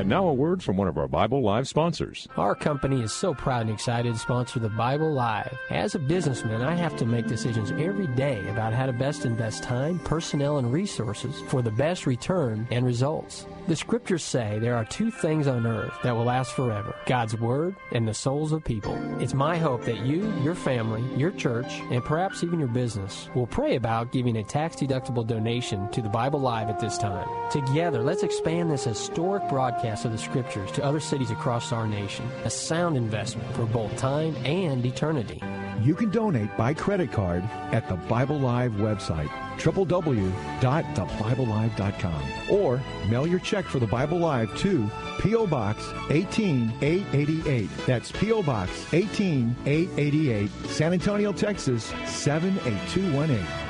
And now a word from one of our Bible Live sponsors. Our company is so proud and excited to sponsor the Bible Live. As a businessman, I have to make decisions every day about how to best invest time, personnel, and resources for the best return and results. The scriptures say there are two things on earth that will last forever God's Word and the souls of people. It's my hope that you, your family, your church, and perhaps even your business will pray about giving a tax deductible donation to the Bible Live at this time. Together, let's expand this historic broadcast of the scriptures to other cities across our nation. A sound investment for both time and eternity. You can donate by credit card at the Bible Live website www.thebiblelive.com or mail your check for the Bible Live to P.O. Box 18888. That's P.O. Box 18888, San Antonio, Texas 78218.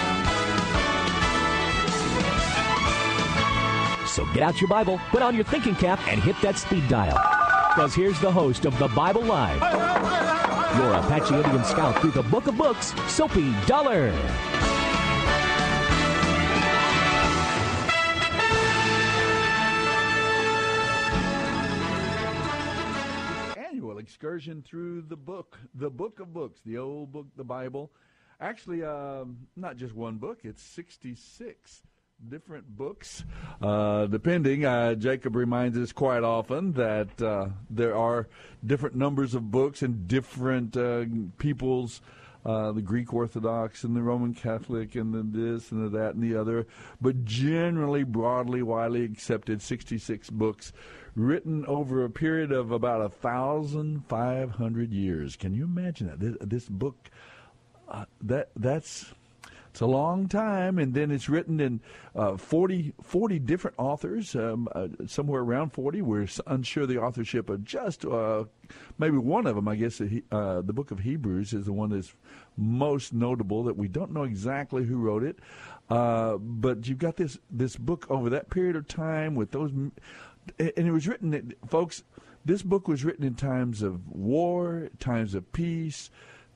So get out your Bible, put on your thinking cap, and hit that speed dial. Because here's the host of the Bible Live, your Apache Indian scout through the Book of Books, Soapy Dollar. Annual excursion through the book, the book of books, the old book, the Bible. Actually, um, not just one book, it's 66 different books, uh, depending. Uh, Jacob reminds us quite often that uh, there are different numbers of books and different uh, people's. Uh, the Greek Orthodox and the Roman Catholic and the this and the that and the other, but generally, broadly, widely accepted, 66 books written over a period of about thousand five hundred years. Can you imagine that? This, this book, uh, that that's it's a long time, and then it's written in uh, 40, 40 different authors, um, uh, somewhere around 40. We're unsure the authorship of just uh, maybe one of them. I guess the, uh, the book of Hebrews is the one that's most notable that we don't know exactly who wrote it. Uh, but you've got this, this book over that period of time with those, and it was written, folks, this book was written in times of war, times of peace,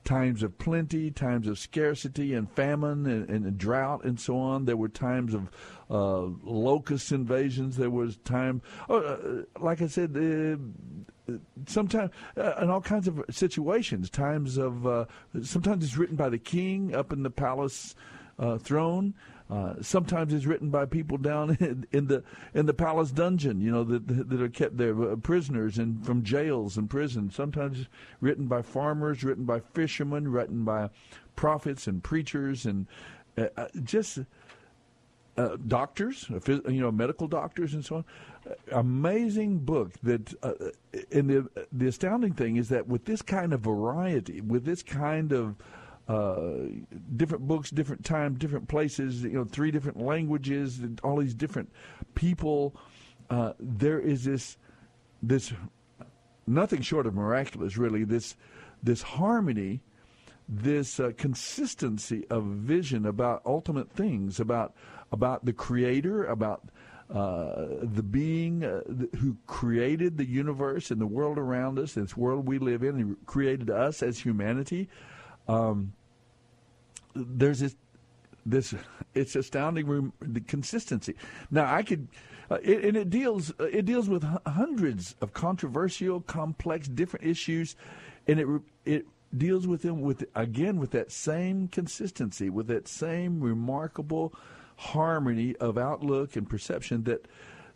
times of plenty, times of scarcity and famine and, and drought and so on. There were times of uh, locust invasions. There was time, oh, uh, like I said, uh, sometimes uh, in all kinds of situations. Times of uh, sometimes it's written by the king up in the palace uh, throne. Uh, sometimes it's written by people down in, in, the in the palace dungeon, you know, that that are kept there, uh, prisoners and from jails and prisons. Sometimes written by farmers, written by fishermen, written by prophets and preachers, and uh, uh just uh, doctors, you know, medical doctors and so on. Amazing book that, and the the astounding thing is that with this kind of variety, with this kind of uh, different books, different time, different places, you know, three different languages, all these different people. Uh, there is this, this, nothing short of miraculous, really. This, this harmony, this uh, consistency of vision about ultimate things, about about the Creator, about uh, the being uh, who created the universe and the world around us, this world we live in, and created us as humanity. Um, there's this this it's astounding the consistency. Now I could, uh, it, and it deals it deals with hundreds of controversial, complex, different issues, and it it deals with them with again with that same consistency, with that same remarkable harmony of outlook and perception that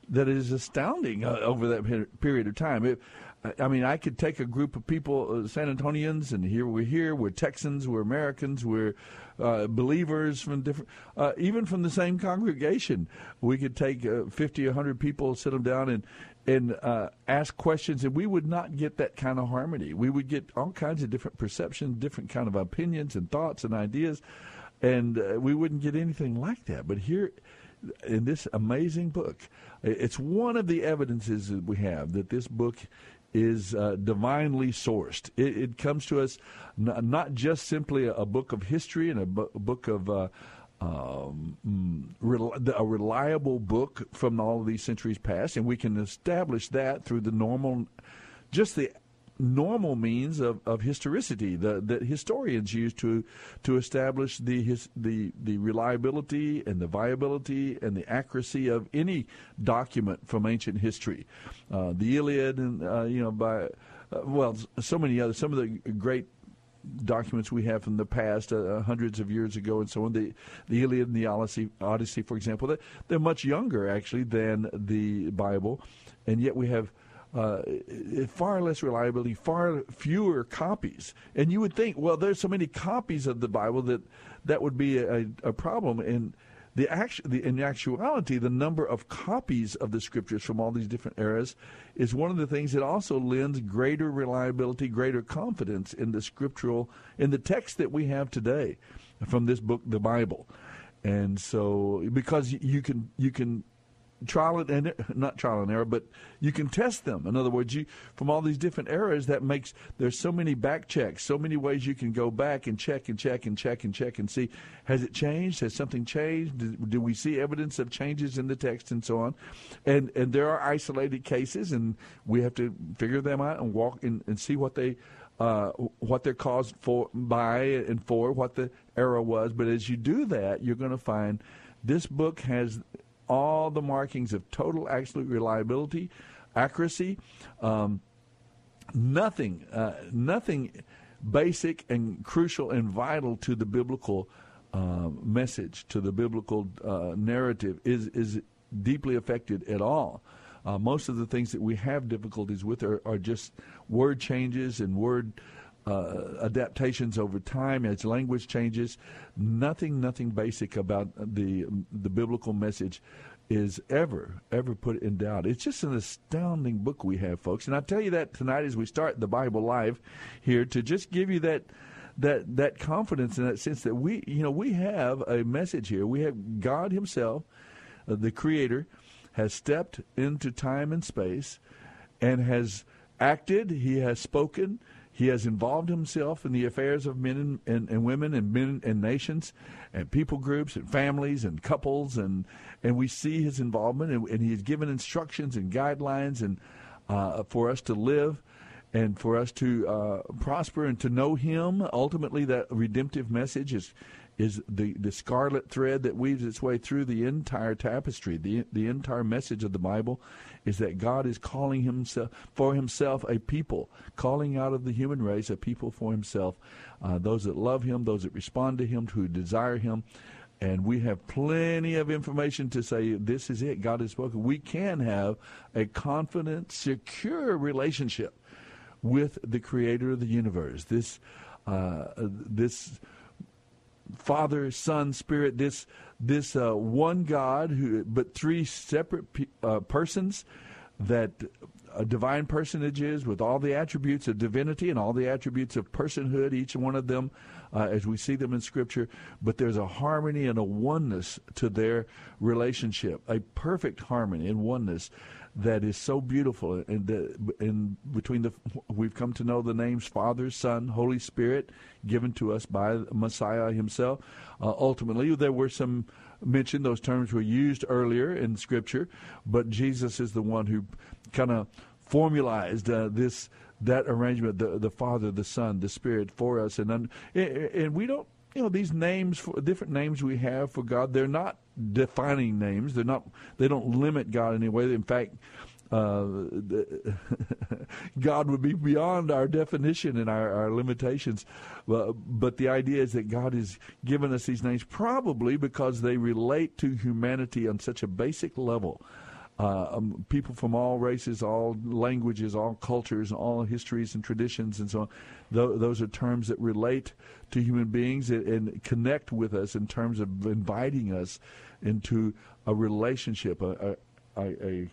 that is astounding uh, over that period of time. It, I mean, I could take a group of people, uh, San Antonians, and here we're here, we're Texans, we're Americans, we're uh, believers from different, uh, even from the same congregation. We could take uh, 50, 100 people, sit them down, and and uh, ask questions, and we would not get that kind of harmony. We would get all kinds of different perceptions, different kind of opinions and thoughts and ideas, and uh, we wouldn't get anything like that. But here, in this amazing book, it's one of the evidences that we have that this book is uh, divinely sourced. It, it, comes to us n- not just simply a, a, book of history and a, bu- book of uh, um, mm, a reliable book from all of these centuries past, and we can establish that through the normal, just the normal means of, of historicity that, that historians use to to establish the his, the the reliability and the viability and the accuracy of any document from ancient history. Uh, the Iliad and uh, you know by uh, well so many other some of the great documents we have from the past, uh, hundreds of years ago, and so on. The the Iliad and the Odyssey, Odyssey for example, they're, they're much younger actually than the Bible, and yet we have. Uh, far less reliability, far fewer copies. And you would think, well, there's so many copies of the Bible that that would be a, a problem. And the, actu- the in actuality, the number of copies of the scriptures from all these different eras is one of the things that also lends greater reliability, greater confidence in the scriptural in the text that we have today from this book, the Bible. And so, because you can you can trial and not trial and error, but you can test them. In other words, you from all these different eras, that makes there's so many back checks, so many ways you can go back and check and check and check and check and see has it changed, has something changed, do, do we see evidence of changes in the text and so on, and and there are isolated cases, and we have to figure them out and walk in, and see what they. Uh, what they're caused for by and for what the error was, but as you do that, you're going to find this book has all the markings of total absolute reliability, accuracy. Um, nothing, uh, nothing basic and crucial and vital to the biblical uh, message, to the biblical uh, narrative, is is deeply affected at all. Uh, most of the things that we have difficulties with are, are just word changes and word uh, adaptations over time as language changes. Nothing, nothing basic about the the biblical message is ever ever put in doubt. It's just an astounding book we have, folks. And I tell you that tonight as we start the Bible Live here to just give you that that that confidence in that sense that we you know we have a message here. We have God Himself, uh, the Creator, has stepped into time and space, and has acted. He has spoken. He has involved himself in the affairs of men and, and, and, women and men and nations and people groups and families and couples. And and we see his involvement and, and he has given instructions and guidelines and uh, for us to live and for us to uh, prosper and to know him. Ultimately that redemptive message is is the, the scarlet thread that weaves its way through the entire tapestry, the the entire message of the Bible, is that God is calling himself for himself a people, calling out of the human race a people for himself, uh, those that love him, those that respond to him, who desire him. And we have plenty of information to say this is it. God has spoken. We can have a confident, secure relationship with the Creator of the universe. This, uh, this Father, Son, Spirit, this this uh, one God who, but three separate uh, persons that a divine personage is with all the attributes of divinity and all the attributes of personhood, each one of them uh, as we see them in Scripture. But there's a harmony and a oneness to their relationship, a perfect harmony and oneness that is so beautiful. And between the, we've come to know the names Father, Son, Holy Spirit, given to us by Messiah Himself. Uh, ultimately, there were some mentioned; those terms were used earlier in Scripture, but Jesus is the one who kind of formalized uh, this that arrangement the the father the son the spirit for us and and we don't you know these names for different names we have for God they're not defining names. They're not. They don't limit God in any way. In fact, uh, God would be beyond our definition and our, our limitations. Uh, but the idea is that God has given us these names probably because they relate to humanity on such a basic level. uh, um, people from all races, all languages, all cultures, all histories and traditions, and so on. Th- those are terms that relate to human beings and, and, connect with us in terms of inviting us into a relationship, a, a, a,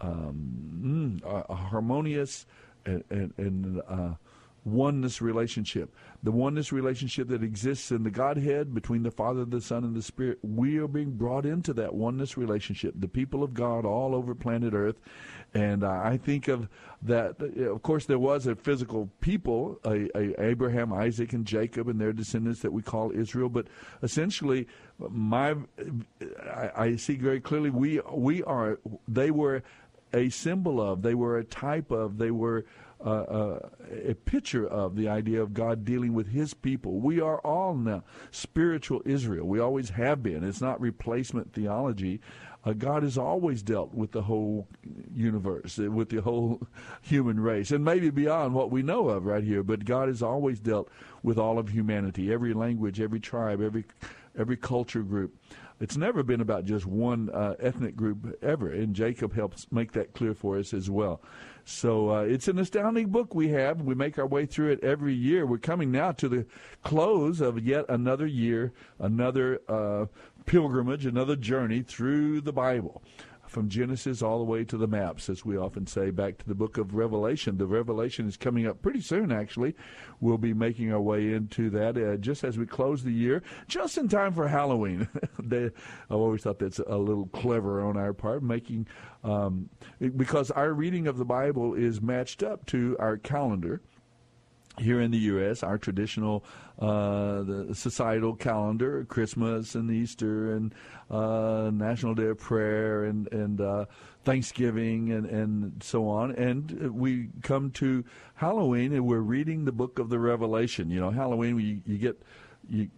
um, mm, a harmonious and, and, and uh, oneness relationship. The oneness relationship that exists in the Godhead between the Father, the Son, and the Spirit. We are being brought into that oneness relationship. The people of God all over planet Earth. And uh, I think of that. Of course, there was a physical people, a, a Abraham, Isaac, and Jacob, and their descendants that we call Israel. But essentially, my I, I see very clearly we we are. They were a symbol of. They were a type of. They were a picture of the idea of God dealing with His people. We are all now spiritual Israel. We always have been. It's not replacement theology. Uh, God has always dealt with the whole universe, uh, with the whole human race, and maybe beyond what we know of right here. But God has always dealt with all of humanity, every language, every tribe, every every culture group. It's never been about just one uh, ethnic group ever, and Jacob helps make that clear for us as well. So uh, it's an astounding book we have. We make our way through it every year. We're coming now to the close of yet another year, another uh, pilgrimage, another journey through the Bible from Genesis all the way to the maps, as we often say, back to the book of Revelation. The Revelation is coming up pretty soon, actually. We'll be making our way into that uh, just as we close the year, just in time for Halloween. they, I've always thought that's a little clever on our part, making um, because our reading of the Bible is matched up to our calendar here in the U.S., our traditional uh, the societal calendar, Christmas and Easter and uh, National Day of Prayer and and uh, Thanksgiving and and so on, and we come to Halloween and we're reading the book of the Revelation. You know, Halloween you, you get. You,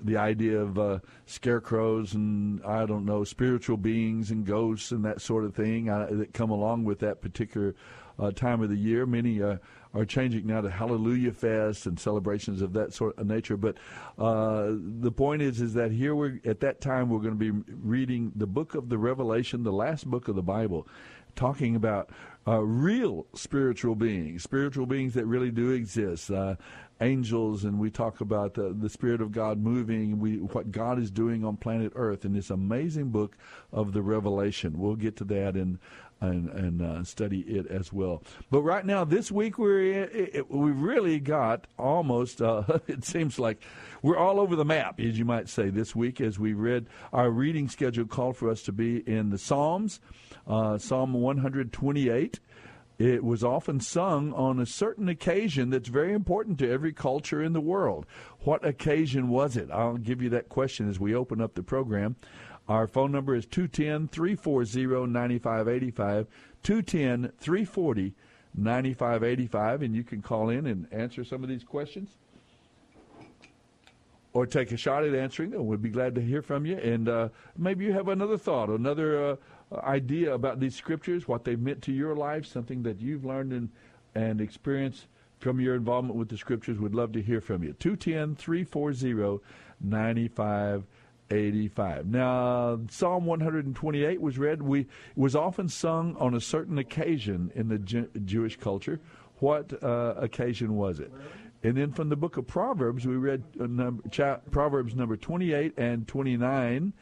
the idea of uh, scarecrows and I don't know spiritual beings and ghosts and that sort of thing uh, that come along with that particular uh, time of the year. Many uh, are changing now to Hallelujah Fest and celebrations of that sort of nature. But uh, the point is, is that here we're at that time we're going to be reading the book of the Revelation, the last book of the Bible, talking about uh, real spiritual beings, spiritual beings that really do exist, uh, angels, and we talk about the, the Spirit of God moving, we, what God is doing on planet Earth in this amazing book of the Revelation. We'll get to that in and, and uh, study it as well. But right now, this week we're we really got almost. Uh, it seems like we're all over the map, as you might say, this week as we read our reading schedule called for us to be in the Psalms, uh, Psalm 128. It was often sung on a certain occasion that's very important to every culture in the world. What occasion was it? I'll give you that question as we open up the program. Our phone number is 210 340 9585. 210 340 9585. And you can call in and answer some of these questions or take a shot at answering them. We'd be glad to hear from you. And uh, maybe you have another thought, another uh, idea about these scriptures, what they meant to your life, something that you've learned and, and experienced from your involvement with the scriptures. We'd love to hear from you. 210 340 9585. 85. Now, Psalm 128 was read. We was often sung on a certain occasion in the Jew- Jewish culture. What uh, occasion was it? And then from the book of Proverbs, we read uh, number, cha- Proverbs number 28 and 29.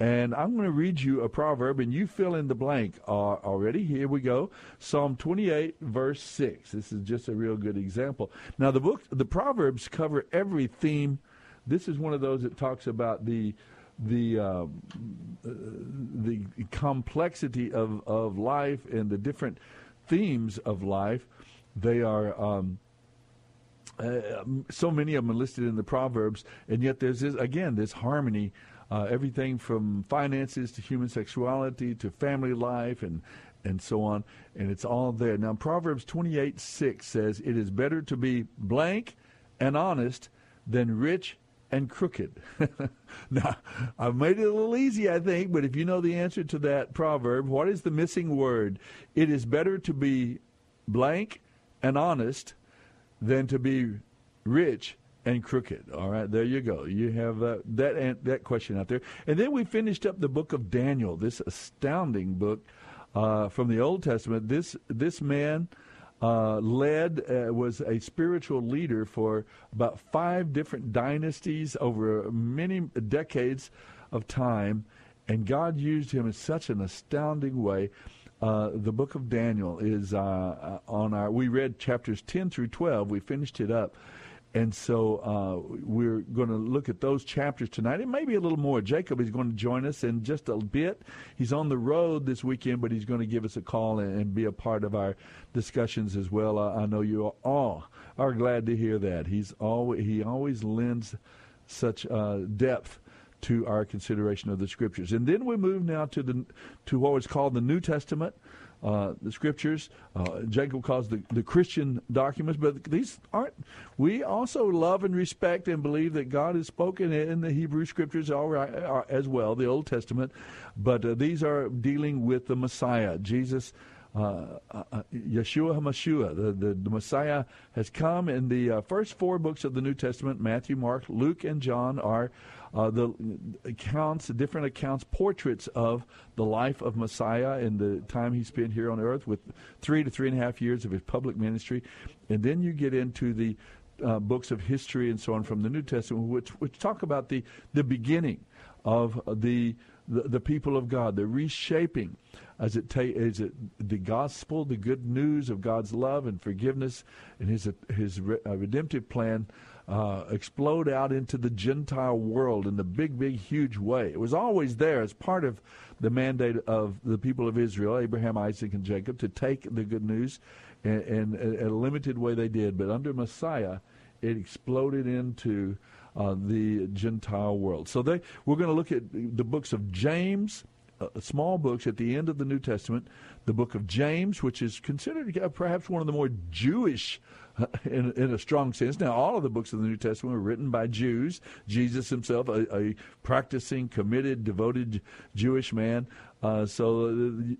And I'm going to read you a proverb, and you fill in the blank uh, already. Here we go. Psalm 28, verse 6. This is just a real good example. Now, the book, the Proverbs cover every theme this is one of those that talks about the the uh, the complexity of, of life and the different themes of life. They are um, uh, so many of them listed in the Proverbs, and yet there's this again this harmony. Uh, everything from finances to human sexuality to family life and and so on, and it's all there. Now Proverbs twenty eight six says, "It is better to be blank and honest than rich and crooked. now, I've made it a little easy, I think, but if you know the answer to that proverb, what is the missing word? It is better to be blank and honest than to be rich and crooked. All right, there you go. You have uh, that that question out there. And then we finished up the book of Daniel, this astounding book uh, from the Old Testament. This this man uh, led uh, was a spiritual leader for about five different dynasties over many decades of time, and God used him in such an astounding way. Uh, the book of Daniel is uh, uh, on our. We read chapters ten through twelve. We finished it up. And so uh, we're going to look at those chapters tonight, and maybe a little more. Jacob is going to join us in just a bit. He's on the road this weekend, but he's going to give us a call and, and be a part of our discussions as well. Uh, I know you all are glad to hear that. He's always he always lends such uh, depth to our consideration of the scriptures. And then we move now to the to what is called the New Testament uh, the scriptures. Uh, Jacob calls the, the Christian documents, but these aren't. We also love and respect and believe that God has spoken in the Hebrew scriptures all right, uh, as well, the Old Testament, but uh, these are dealing with the Messiah, Jesus. Uh, uh, uh Yeshua the, the, the, Messiah has come in the uh, first four books of the New Testament Matthew, Mark, Luke, and John are uh, the accounts, different accounts, portraits of the life of Messiah and the time he spent here on earth with three to three and a half years of his public ministry. And then you get into the uh, books of history and so on from the New Testament, which, which talk about the, the beginning of the, the, the people of God, the reshaping as it ta- is it the gospel, the good news of God's love and forgiveness, and His His re- uh, redemptive plan uh, explode out into the Gentile world in the big, big, huge way. It was always there as part of the mandate of the people of Israel, Abraham, Isaac, and Jacob, to take the good news, and, and in a limited way they did. But under Messiah, it exploded into uh, the Gentile world. So they, we're going to look at the books of James, uh, small books at the end of the New Testament, the book of James, which is considered perhaps one of the more Jewish in, in a strong sense. Now, all of the books of the New Testament were written by Jews. Jesus himself, a, a practicing, committed, devoted Jewish man. Uh, so uh,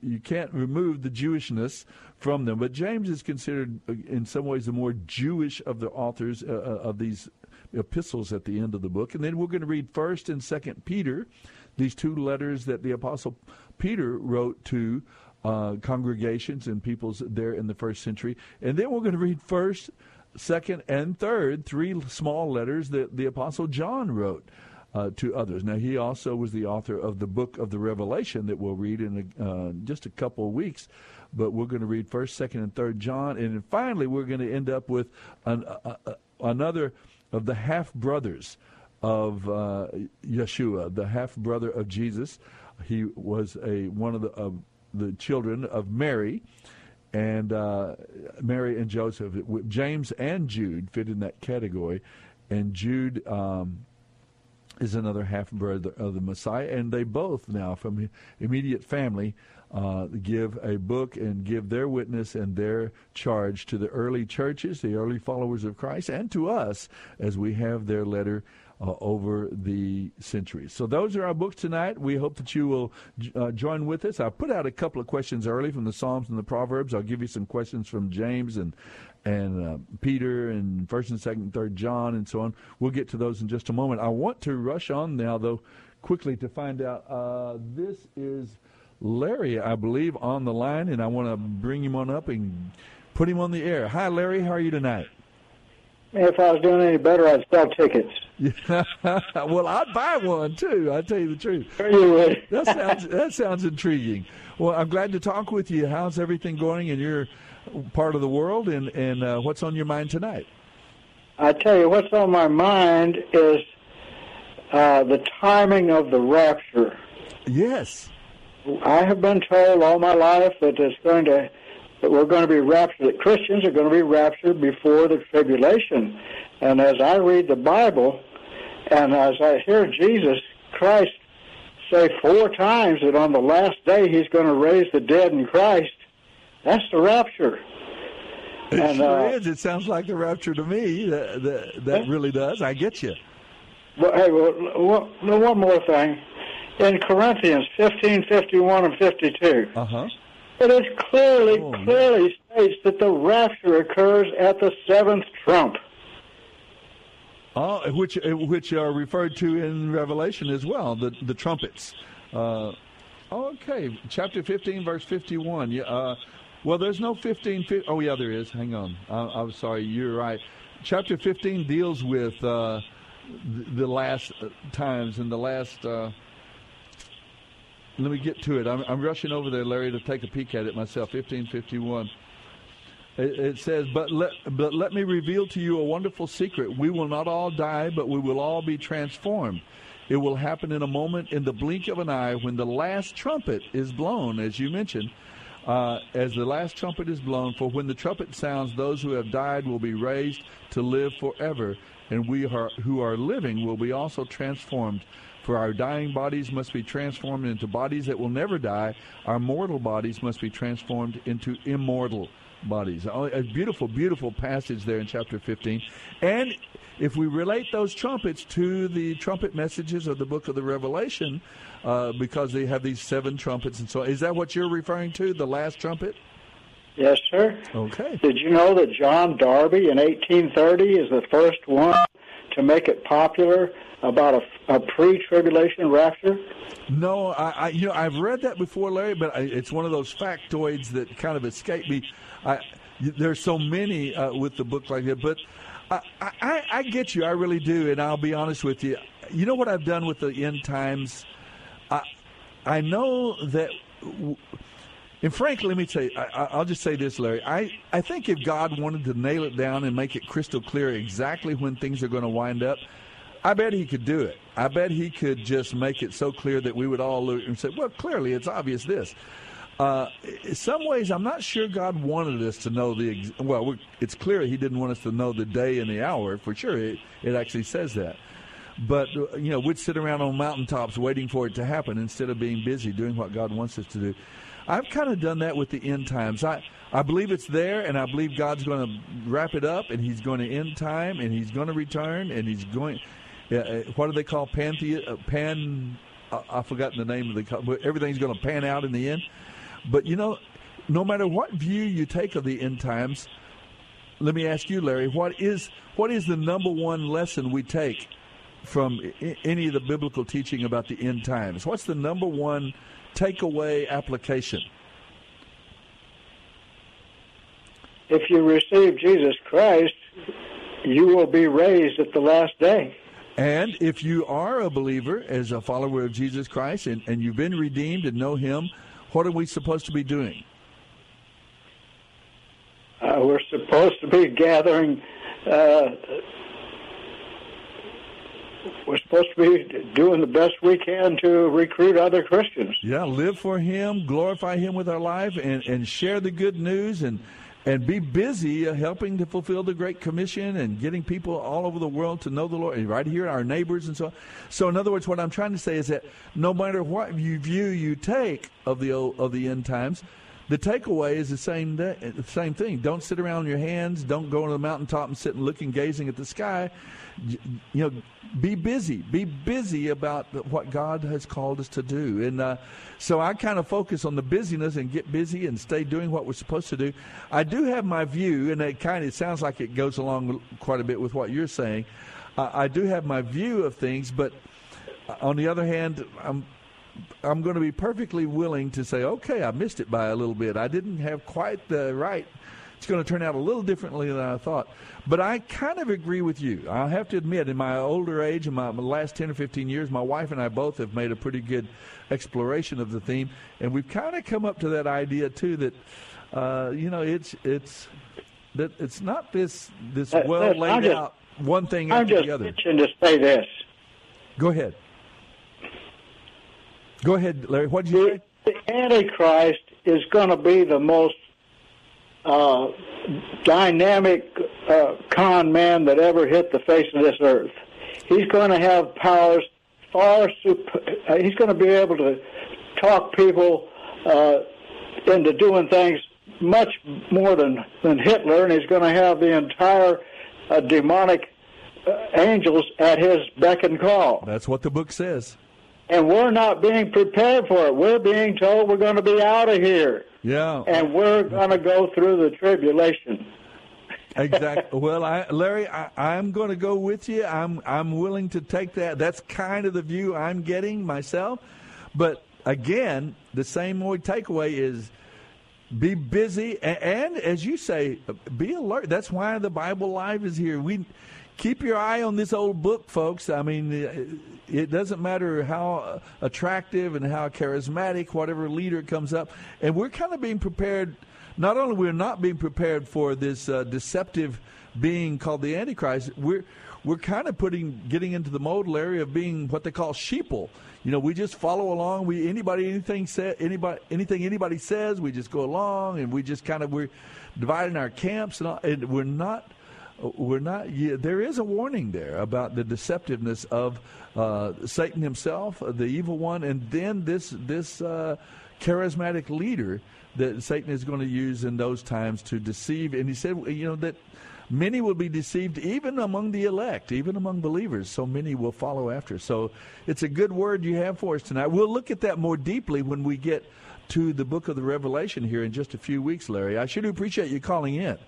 you can't remove the Jewishness from them. But James is considered, uh, in some ways, the more Jewish of the authors uh, uh, of these epistles at the end of the book. And then we're going to read First and Second Peter, these two letters that the Apostle Peter wrote to uh, congregations and peoples there in the first century. And then we're going to read first, second, and third, three small letters that the Apostle John wrote. Uh, to others. Now, he also was the author of the book of the Revelation that we'll read in a, uh, just a couple of weeks. But we're going to read First, Second, and Third John, and finally we're going to end up with an, uh, uh, another of the half brothers of uh, Yeshua, the half brother of Jesus. He was a one of the the children of Mary, and uh, Mary and Joseph. James and Jude fit in that category, and Jude um, is another half brother of the Messiah, and they both now from immediate family uh, give a book and give their witness and their charge to the early churches, the early followers of Christ, and to us as we have their letter uh, over the centuries. So those are our books tonight. We hope that you will uh, join with us. I put out a couple of questions early from the Psalms and the Proverbs. I'll give you some questions from James and and uh, Peter and First and Second, and Third John, and so on. We'll get to those in just a moment. I want to rush on now, though, quickly to find out. Uh, this is Larry, I believe, on the line, and I want to bring him on up and put him on the air. Hi, Larry. How are you tonight? If I was doing any better, I'd sell tickets. well, I'd buy one too. I tell you the truth. Sure you would. that sounds that sounds intriguing. Well, I'm glad to talk with you. How's everything going in your part of the world, and and uh, what's on your mind tonight? I tell you, what's on my mind is uh, the timing of the rapture. Yes. I have been told all my life that it's going to that we're going to be raptured, that Christians are going to be raptured before the tribulation. And as I read the Bible, and as I hear Jesus Christ say four times that on the last day he's going to raise the dead in Christ, that's the rapture. It and, sure uh, is. It sounds like the rapture to me. That, that, that really does. I get you. Well, hey, well, one more thing. In Corinthians 15, 51, and 52, uh-huh. But it clearly, oh, clearly states that the rapture occurs at the seventh trump. Oh, which which are referred to in Revelation as well, the the trumpets. Uh, Okay, chapter 15, verse 51. Yeah, uh, well, there's no 15. Fi- oh, yeah, there is. Hang on. I, am sorry. You're right. Chapter 15 deals with uh, the, the, last uh, times and the last. Let me get to it. I'm, I'm, rushing over there, Larry, to take a peek at it myself. 1551. It, it says, but let, but let me reveal to you a wonderful secret. We will not all die, but we will all be transformed. It will happen in a moment, in the blink of an eye, when the last trumpet is blown, as you mentioned. Uh, as the last trumpet is blown, for when the trumpet sounds, those who have died will be raised to live forever, and we are, who are living will be also transformed. For our dying bodies must be transformed into bodies that will never die. Our mortal bodies must be transformed into immortal bodies. Oh, a beautiful, beautiful passage there in chapter 15. And if we relate those trumpets to the trumpet messages of the book of the Revelation, uh, because they have these seven trumpets and so is that what you're referring to, the last trumpet? Yes, sir. Okay. Did you know that John Darby in 1830 is the first one to make it popular about a, a pre-tribulation rapture? No, I, I, you know I've read that before, Larry, but I, it's one of those factoids that kind of escape me. I, there's so many uh, with the book like that, but I, I, I get you. I really do, and I'll be honest with you. You know what I've done with the end times? I I know that. And frankly, let me tell you, I, will just say this, Larry. I, I think if God wanted to nail it down and make it crystal clear exactly when things are going to wind up, I bet he could do it. I bet he could just make it so clear that we would all look and say, well, clearly it's obvious this. Uh, in some ways, I'm not sure God wanted us to know the. Well, it's clear He didn't want us to know the day and the hour for sure. It, it actually says that. But uh, you know, we'd sit around on mountaintops waiting for it to happen instead of being busy doing what God wants us to do. I've kind of done that with the end times. I I believe it's there, and I believe God's going to wrap it up, and He's going to end time, and He's going to return, and He's going. Uh, what do they call panthe- uh, pan? I, I've forgotten the name of the. Everything's going to pan out in the end. But you know, no matter what view you take of the end times, let me ask you, Larry, what is what is the number one lesson we take from any of the biblical teaching about the end times? What's the number one takeaway application? If you receive Jesus Christ, you will be raised at the last day. And if you are a believer as a follower of Jesus Christ and, and you've been redeemed and know Him, what are we supposed to be doing? Uh, we're supposed to be gathering. Uh, we're supposed to be doing the best we can to recruit other Christians. Yeah, live for Him, glorify Him with our life, and, and share the good news and and be busy uh, helping to fulfill the Great Commission and getting people all over the world to know the Lord, right here, our neighbors and so on. So, in other words, what I'm trying to say is that no matter what you view you take of the of the end times, the takeaway is the same day, the same thing. Don't sit around on your hands. Don't go to the mountaintop and sit and looking, gazing at the sky. You know, be busy. Be busy about what God has called us to do. And uh, so I kind of focus on the busyness and get busy and stay doing what we're supposed to do. I do have my view, and it kind of sounds like it goes along quite a bit with what you're saying. Uh, I do have my view of things, but uh, on the other hand, I'm I'm going to be perfectly willing to say, okay, I missed it by a little bit. I didn't have quite the right. It's going to turn out a little differently than I thought. But I kind of agree with you. I have to admit, in my older age, in my, my last 10 or 15 years, my wife and I both have made a pretty good exploration of the theme. And we've kind of come up to that idea, too, that, uh, you know, it's, it's, that it's not this, this uh, well laid just, out one thing I'm after the other. I'm just to say this. Go ahead. Go ahead, Larry. What did you say? The Antichrist is going to be the most uh, dynamic uh, con man that ever hit the face of this earth. He's going to have powers far super. Uh, he's going to be able to talk people uh, into doing things much more than than Hitler, and he's going to have the entire uh, demonic uh, angels at his beck and call. That's what the book says and we're not being prepared for it. We're being told we're going to be out of here. Yeah. And we're going to go through the tribulation. exactly. Well, I, Larry, I, am going to go with you. I'm I'm willing to take that. That's kind of the view I'm getting myself. But again, the same old takeaway is be busy and, and, as you say, be alert. That's why the Bible Live is here. We keep your eye on this old book, folks. I mean, it doesn't matter how attractive and how charismatic whatever leader comes up, and we're kind of being prepared. Not only we're not being prepared for this uh, deceptive being called the Antichrist, we're we're kind of putting getting into the modal area of being what they call sheeple. You know, we just follow along. We anybody anything say anybody anything anybody says, we just go along, and we just kind of we're dividing our camps, and, all, and we're not we're not. There is a warning there about the deceptiveness of uh, Satan himself, the evil one, and then this this uh, charismatic leader that Satan is going to use in those times to deceive. And he said, you know, that many will be deceived even among the elect, even among believers. So many will follow after. So it's a good word you have for us tonight. We'll look at that more deeply when we get to the book of the Revelation here in just a few weeks, Larry. I should appreciate you calling in.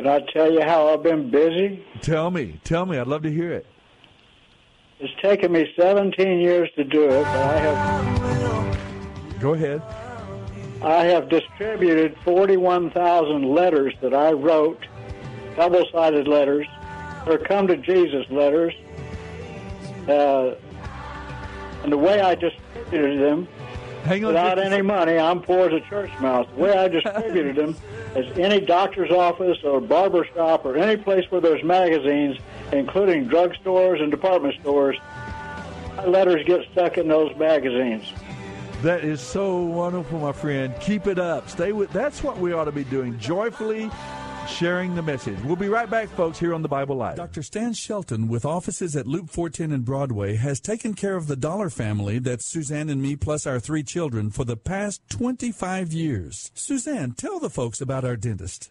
Can I tell you how I've been busy? Tell me. Tell me. I'd love to hear it. It's taken me 17 years to do it, but I have. Go ahead. I have distributed 41,000 letters that I wrote, double sided letters, or come to Jesus letters. Uh, and the way I distributed them, Hang on without any money, I'm poor as a church mouse. The way I distributed them is any doctor's office or barber shop or any place where there's magazines, including drugstores and department stores, my letters get stuck in those magazines. That is so wonderful, my friend. Keep it up. Stay with. That's what we ought to be doing. Joyfully sharing the message. We'll be right back, folks, here on the Bible Live. Dr. Stan Shelton, with offices at Loop 410 and Broadway, has taken care of the Dollar family, that's Suzanne and me plus our three children, for the past 25 years. Suzanne, tell the folks about our dentist.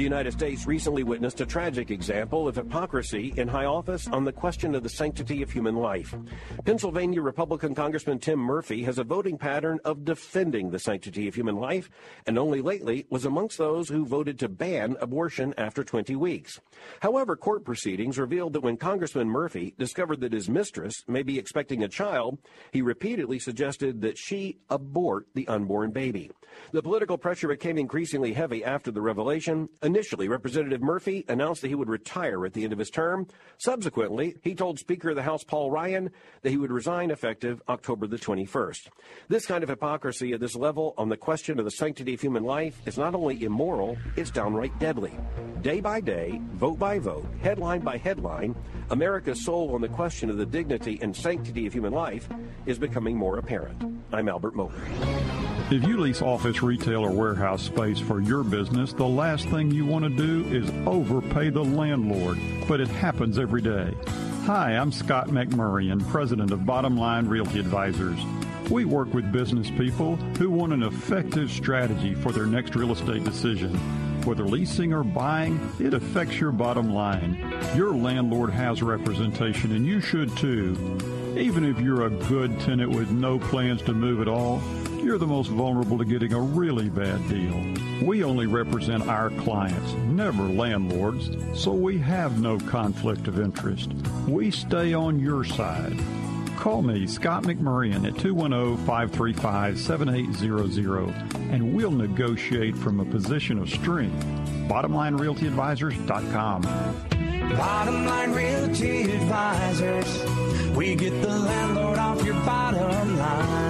The United States recently witnessed a tragic example of hypocrisy in high office on the question of the sanctity of human life. Pennsylvania Republican Congressman Tim Murphy has a voting pattern of defending the sanctity of human life, and only lately was amongst those who voted to ban abortion after 20 weeks. However, court proceedings revealed that when Congressman Murphy discovered that his mistress may be expecting a child, he repeatedly suggested that she abort the unborn baby. The political pressure became increasingly heavy after the revelation. Initially, Representative Murphy announced that he would retire at the end of his term. Subsequently, he told Speaker of the House Paul Ryan that he would resign effective October the 21st. This kind of hypocrisy at this level on the question of the sanctity of human life is not only immoral, it's downright deadly. Day by day, vote by vote, headline by headline, America's soul on the question of the dignity and sanctity of human life is becoming more apparent. I'm Albert Mohler. If you lease office, retail, or warehouse space for your business, the last thing you want to do is overpay the landlord, but it happens every day. Hi, I'm Scott McMurray, and president of Bottom Line Realty Advisors. We work with business people who want an effective strategy for their next real estate decision. Whether leasing or buying, it affects your bottom line. Your landlord has representation, and you should too. Even if you're a good tenant with no plans to move at all, you're the most vulnerable to getting a really bad deal. We only represent our clients, never landlords, so we have no conflict of interest. We stay on your side. Call me, Scott McMurrian, at 210-535-7800, and we'll negotiate from a position of strength. BottomLineRealtyAdvisors.com. Bottom Line Realty Advisors. We get the landlord off your bottom line.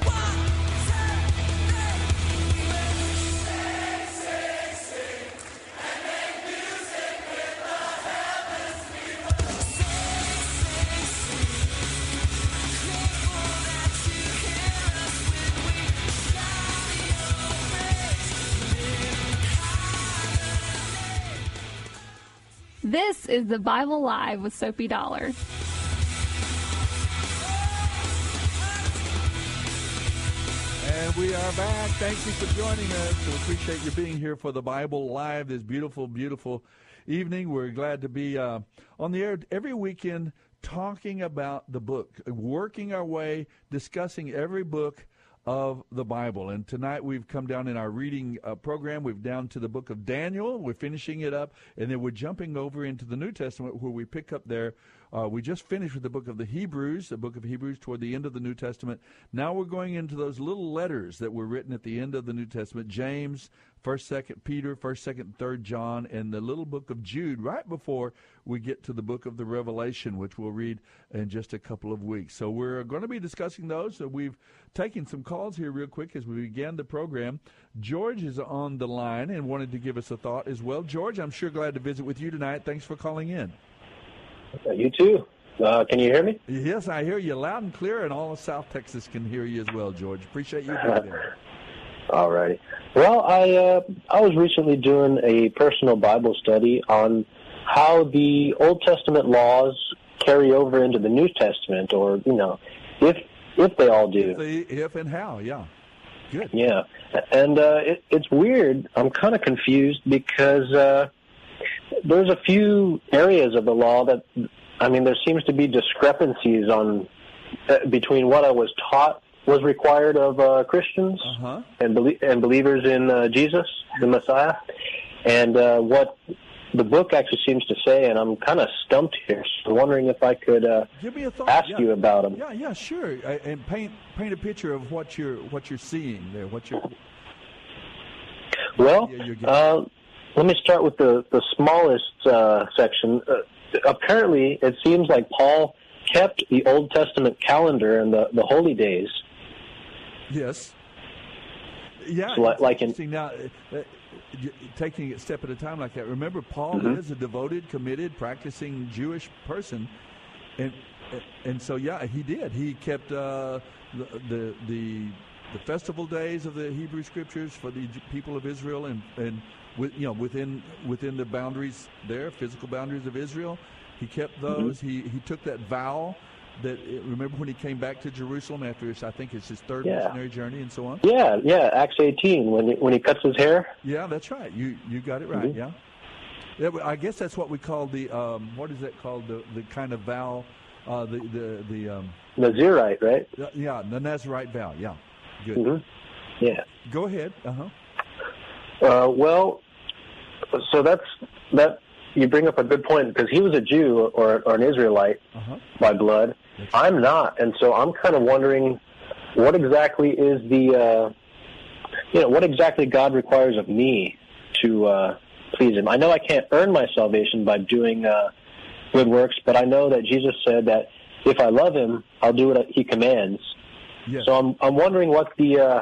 is the Bible Live with Soapy Dollar. And we are back. Thank you for joining us. We appreciate you being here for the Bible Live this beautiful, beautiful evening. We're glad to be uh, on the air every weekend talking about the book, working our way, discussing every book of the Bible. And tonight we've come down in our reading uh, program. We've down to the book of Daniel. We're finishing it up, and then we're jumping over into the New Testament where we pick up there. Uh, we just finished with the book of the Hebrews, the book of Hebrews toward the end of the New Testament. Now we're going into those little letters that were written at the end of the New Testament James, First, Second Peter, First, Second, Third John, and the little book of Jude. Right before we get to the book of the Revelation, which we'll read in just a couple of weeks. So we're going to be discussing those. So we've taken some calls here real quick as we began the program. George is on the line and wanted to give us a thought as well. George, I'm sure glad to visit with you tonight. Thanks for calling in. You too. Uh, can you hear me? Yes, I hear you loud and clear, and all of South Texas can hear you as well, George. Appreciate you being there. All right. Well, I uh, I was recently doing a personal Bible study on how the Old Testament laws carry over into the New Testament, or you know, if if they all do. If, they, if and how, yeah. Good. Yeah, and uh, it, it's weird. I'm kind of confused because uh, there's a few areas of the law that I mean, there seems to be discrepancies on uh, between what I was taught was required of uh, Christians uh-huh. and belie- and believers in uh, Jesus, the Messiah, and uh, what the book actually seems to say. And I'm kind of stumped here, so wondering if I could uh, Give me a thought. ask yeah. you about them. Yeah, yeah, sure. I, and paint paint a picture of what you're what you're seeing there. What you're Well, you're uh, let me start with the the smallest uh, section. Uh, apparently, it seems like Paul kept the Old Testament calendar and the the holy days. Yes. Yeah, So, like- in- now, uh, uh, taking it step at a time like that. Remember, Paul Mhm. is a devoted, committed, practicing Jewish person, and and so yeah, he did. He kept uh, the, the the the festival days of the Hebrew Scriptures for the people of Israel, and and with, you know within within the boundaries there, physical boundaries of Israel, he kept Mm-hmm. those. He he took that vow. That remember when he came back to Jerusalem after his, I think it's his third Yeah. missionary journey and so on. Yeah, yeah. Acts 18 when he, when he cuts his hair. Yeah, that's right. You you got it right. Mhm. Yeah. I guess that's what we call the um, what is that called the the kind of vow, uh, the the the um, Nazirite, right? yeah the Nazarite vow. Yeah, good. hmm Yeah. Go ahead. Uh huh. Uh, well, so that's that. You bring up a good point because he was a Jew or, or an Israelite Uh-huh. by blood. I'm not, and so I'm kind of wondering what exactly is the, uh, you know, what exactly God requires of me to uh, please Him. I know I can't earn my salvation by doing uh, good works, but I know that Jesus said that if I love Him, I'll do what He commands. Yes. So I'm I'm wondering what the uh,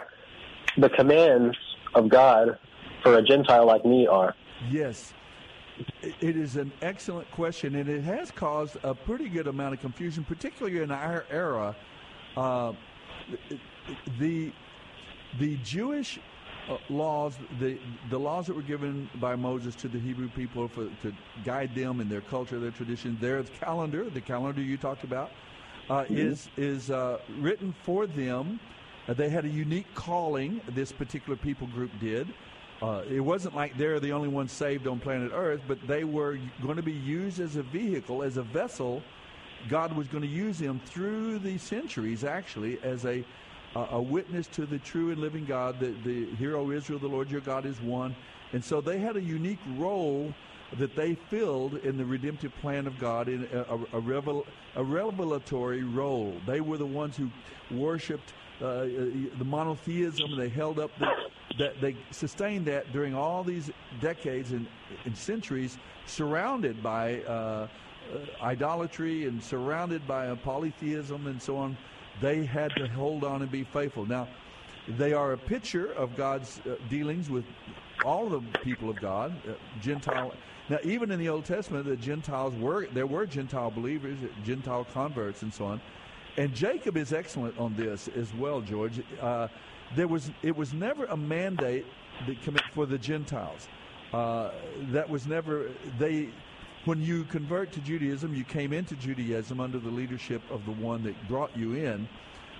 the commands of God for a Gentile like me are. Yes. It- is an excellent question, and it has caused a pretty good amount of confusion, particularly in our era. Uh, the the Jewish uh, laws, the the laws that were given by Moses to the Hebrew people for to guide them in their culture, their tradition, their calendar, the calendar you talked about, uh, is is uh, written for them. Uh, they had a unique calling. This particular people group did. Uh, it wasn't like they're the only ones saved on planet Earth, but they were going to be used as a vehicle, as a vessel. God was going to use them through the centuries, actually, as a a a witness to the true and living God. That the hero Israel, the Lord your God, is one, and so they had a unique role that they filled in the redemptive plan of God in a, a, a, revel, a revelatory role. They were the ones who worshipped uh, the monotheism. They held up the, that they sustained that during all these decades and, and centuries, surrounded by uh, uh, idolatry and surrounded by polytheism and so on. They had to hold on and be faithful. Now, they are a picture of God's uh, dealings with all the people of God, uh, Gentile. Now, even in the Old Testament, the Gentiles were there were Gentile believers, Gentile converts, and so on. And Jacob is excellent on this as well, George. Uh, there was it was never a mandate for the Gentiles. Uh, that was never they when you convert to Judaism, you came into Judaism under the leadership of the one that brought you in.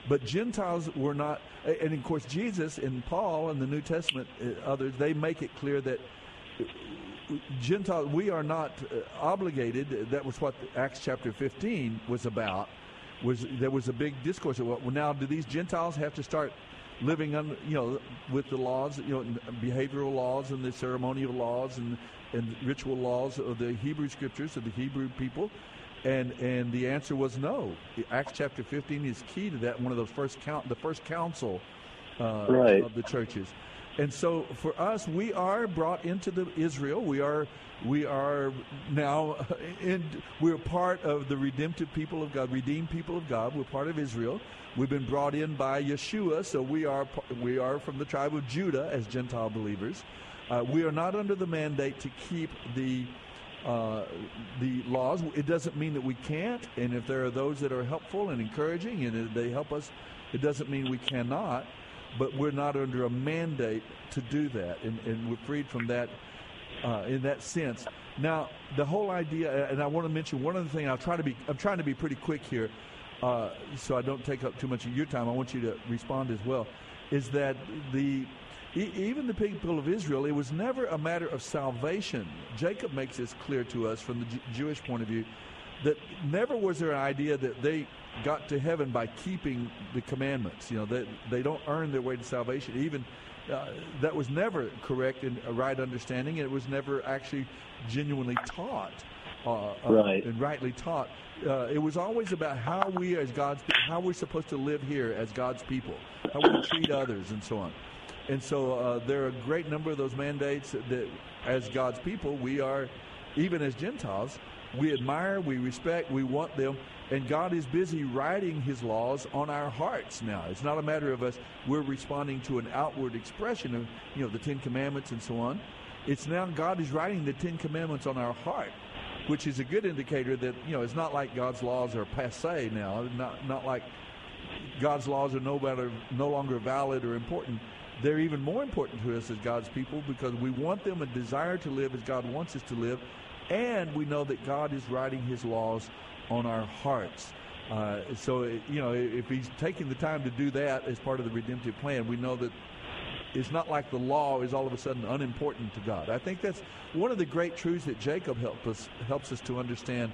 But Gentiles were not, and of course, Jesus and Paul and the New Testament, uh, others, they make it clear that Gentiles, we are not uh, obligated. That was what Acts chapter 15 was about. Was there was a big discourse of well, now do these Gentiles have to start living under you know with the laws you know behavioral laws and the ceremonial laws and and ritual laws of the Hebrew scriptures of the Hebrew people. And and the answer was no. Acts chapter 15 is key to that one of those first count the first council uh, Right. of the churches. And so for us we are brought into the Israel. We are we are now in we're part of the redemptive people of God redeemed people of God we're part of Israel we've been brought in by Yeshua so we are we are from the tribe of Judah as Gentile believers uh, we are not under the mandate to keep the uh, the laws. It doesn't mean that we can't, and if there are those that are helpful and encouraging and they help us, it doesn't mean we cannot. But we're not under a mandate to do that, and, and we're freed from that uh, in that sense. Now, the whole idea, and I want to mention one other thing. I'll try to be. I'm trying to be pretty quick here, uh, so I don't take up too much of your time. I want you to respond as well. Is that the E- even the people of Israel, it was never a matter of salvation. Jacob makes this clear to us from the Ju- Jewish point of view that never was there an idea that they got to heaven by keeping the commandments. You know, that they don't earn their way to salvation. Even uh, that was never correct in a right understanding, and it was never actually genuinely taught uh, uh, Right. and rightly taught. Uh, it was always about how we, as God's, how we're supposed to live here as God's people, how we treat others, and so on. And so uh, there are a great number of those mandates that, as God's people, we are, even as Gentiles, we admire, we respect, we want them, and God is busy writing His laws on our hearts now. It's not a matter of us, we're responding to an outward expression of, you know, the Ten Commandments and so on. It's now God is writing the Ten Commandments on our heart, which is a good indicator that, you know, it's not like God's laws are passe now, not, not like God's laws are no better, no longer valid or important. They're even more important to us as God's people because we want them a desire to live as God wants us to live, and we know that God is writing His laws on our hearts. Uh, so, you know, if He's taking the time to do that as part of the redemptive plan, we know that it's not like the law is all of a sudden unimportant to God. I think that's one of the great truths that Jacob us helps us to understand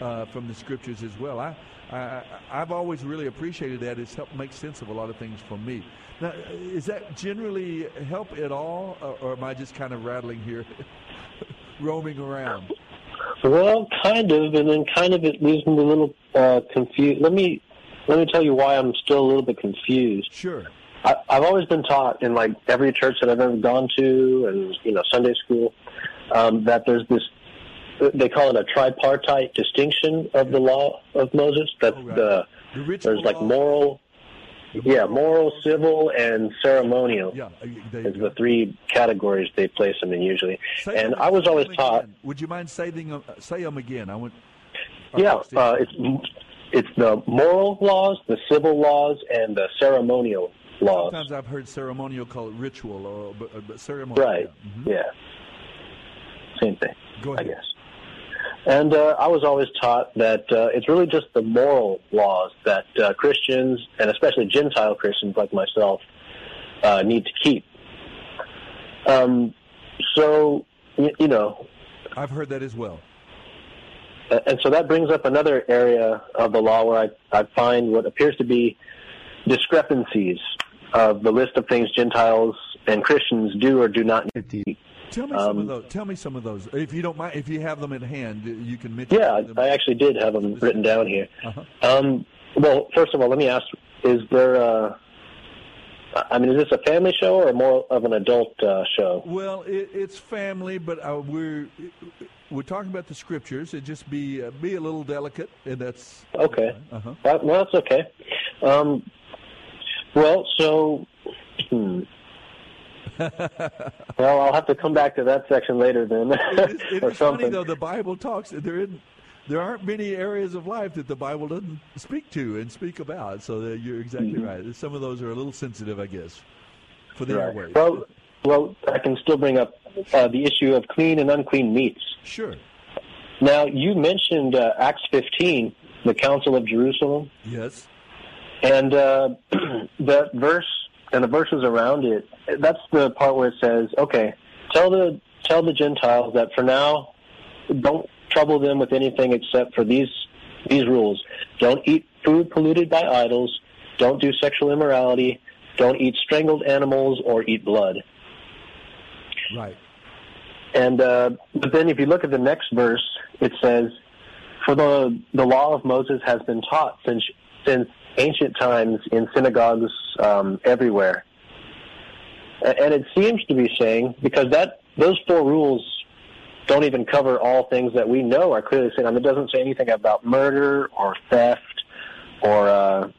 uh, from the scriptures as well. I, I I've always really appreciated that. It's helped make sense of a lot of things for me. Now, is that generally help at all, or, or am I just kind of rattling here, roaming around? Well, kind of, and then kind of it leaves me a little uh, confused. Let me let me tell you why I'm still a little bit confused. Sure. I, I've always been taught in like every church that I've ever gone to, and you know Sunday school, um, that there's this. They call it a tripartite distinction of the law of Moses. That the, there's like moral, yeah, moral, civil, and ceremonial. Yeah, uh, is the three categories they place them in usually. Say and I was always taught, again. Would you mind saying them, uh, say them again? I want. Uh, yeah, uh, it's it's the moral laws, the civil laws, and the ceremonial laws. Sometimes I've heard ceremonial called ritual, or but, uh, but ceremonial. Right. Yeah. Mm-hmm. Same thing. Go I guess. And uh, I was always taught that uh, it's really just the moral laws that uh, Christians, and especially Gentile Christians like myself, uh, need to keep. Um, so, y- you know, I've heard that as well. and so that brings up another area of the law where I, I find what appears to be discrepancies of the list of things Gentiles and Christians do or do not need to keep. Tell me some Um, of those. Tell me some of those. If you don't mind, if you have them at hand, you can mention. Yeah, them. I, I actually did have them written down here. Uh-huh. Um, well, first of all, let me ask: Is there? A, I mean, is this a family show or more of an adult uh, show? Well, it, it's family, but uh, we're we're talking about the scriptures. It just be uh, be a little delicate, and that's Okay. Uh-huh. That, well, that's okay. Um, well, so. Hmm. well, I'll have to come back to that section later then, It or is funny though. The Bible talks. There isn't. There aren't many areas of life that the Bible doesn't speak to and speak about. So you're exactly Mhm. right. Some of those are a little sensitive, I guess, for the Right. airways. Well, well, I can still bring up uh, the issue of clean and unclean meats. Sure. Now, you mentioned uh, Acts 15, the Council of Jerusalem. Yes. And uh, that verse and the verses around it, that's the part where it says, okay, tell the tell the Gentiles that for now, don't trouble them with anything except for these these rules. Don't eat food polluted by idols. Don't do sexual immorality. Don't eat strangled animals or eat blood. Right. And uh, but then if you look at the next verse, it says, "For the the law of Moses has been taught since since ancient times in synagogues um, everywhere." And it seems to be saying because that those four rules don't even cover all things that we know are clearly sin. I mean, it doesn't say anything about murder or theft or uh,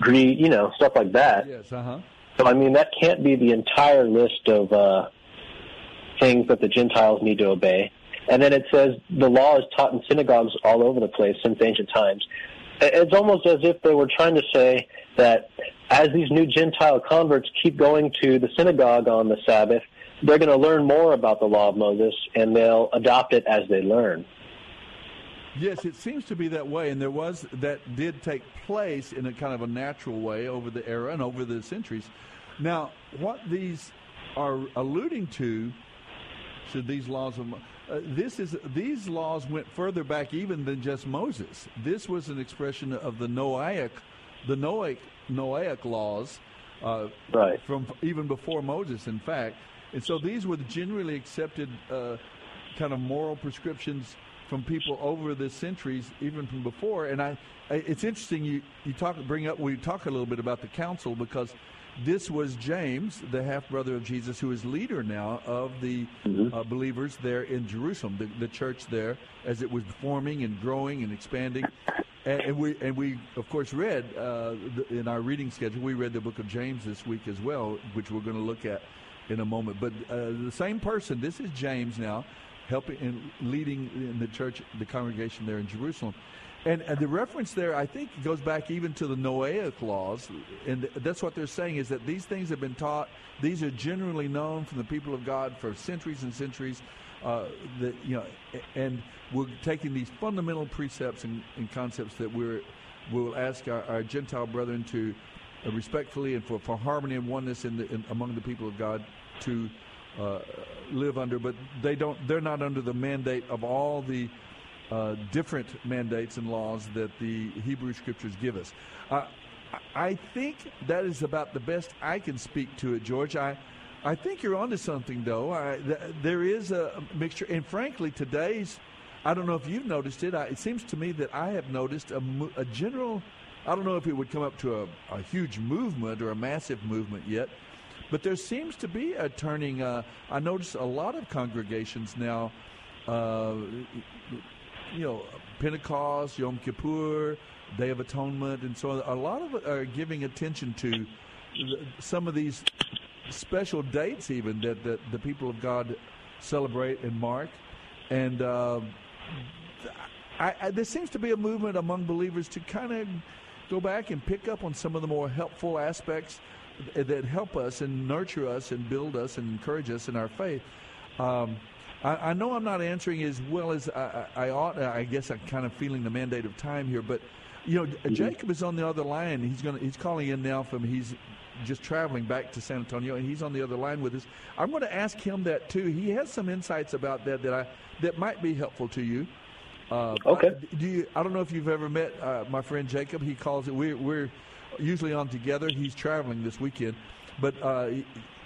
greed, you know, stuff like that. Yes. Uh huh. So I mean, that can't be the entire list of uh, things that the Gentiles need to obey. And then it says the law is taught in synagogues all over the place since ancient times. It's almost as if they were trying to say that as these new Gentile converts keep going to the synagogue on the Sabbath, they're going to learn more about the law of Moses and they'll adopt it as they learn. Yes, it seems to be that way, and there was that did take place in a kind of a natural way over the era and over the centuries. Now, what these are alluding to, should these laws of uh, this is these laws went further back even than just Moses. This was an expression of the Noahic, the Noahic Noahic laws, uh, right. from even before Moses, in fact. And so these were the generally accepted uh, kind of moral prescriptions from people over the centuries, even from before. And I, it's interesting you you talk bring up we talk a little bit about the council because this was James, the half brother of Jesus, who is leader now of the Mm-hmm. uh, believers there in Jerusalem, the, the church there, as it was forming and growing and expanding. And, and we and we of course read uh, the, in our reading schedule. We read the book of James this week as well, which we're going to look at in a moment. But uh, the same person, this is James now, helping and leading in the church, the congregation there in Jerusalem. And, and the reference there, I think, goes back even to the Noahic laws, and that's what they're saying is that these things have been taught. These are generally known from the people of God for centuries and centuries. Uh, that you know, and we're taking these fundamental precepts and, and concepts that we're we'll ask our, our Gentile brethren to uh, respectfully and for, for harmony and oneness in the, in, among the people of God to uh, live under, but they don't. They're not under the mandate of all the uh, different mandates and laws that the Hebrew Scriptures give us. Uh, I think that is about the best I can speak to it, George. I, I think you're onto something, though. I, th- there is a mixture, and frankly, today's. I don't know if you've noticed it. I, it seems to me that I have noticed a, a general. I don't know if it would come up to a, a huge movement or a massive movement yet, but there seems to be a turning. Uh, I notice a lot of congregations now, uh, you know, Pentecost, Yom Kippur, Day of Atonement, and so on. A lot of are giving attention to some of these special dates, even that, that the people of God celebrate and mark. And uh, I, I, there seems to be a movement among believers to kind of go back and pick up on some of the more helpful aspects that help us and nurture us and build us and encourage us in our faith. Um, I, I, know I'm not answering as well as I, I, ought. I guess I'm kind of feeling the mandate of time here, but you know, mm-hmm. Jacob is on the other line. He's going. He's calling in now from. He's just traveling back to San Antonio, and he's on the other line with us. I'm going to ask him that too. He has some insights about that that I that might be helpful to you. Uh, okay. I, do you? I don't know if you've ever met uh, my friend Jacob. He calls it. We're we're usually on together. He's traveling this weekend, but uh,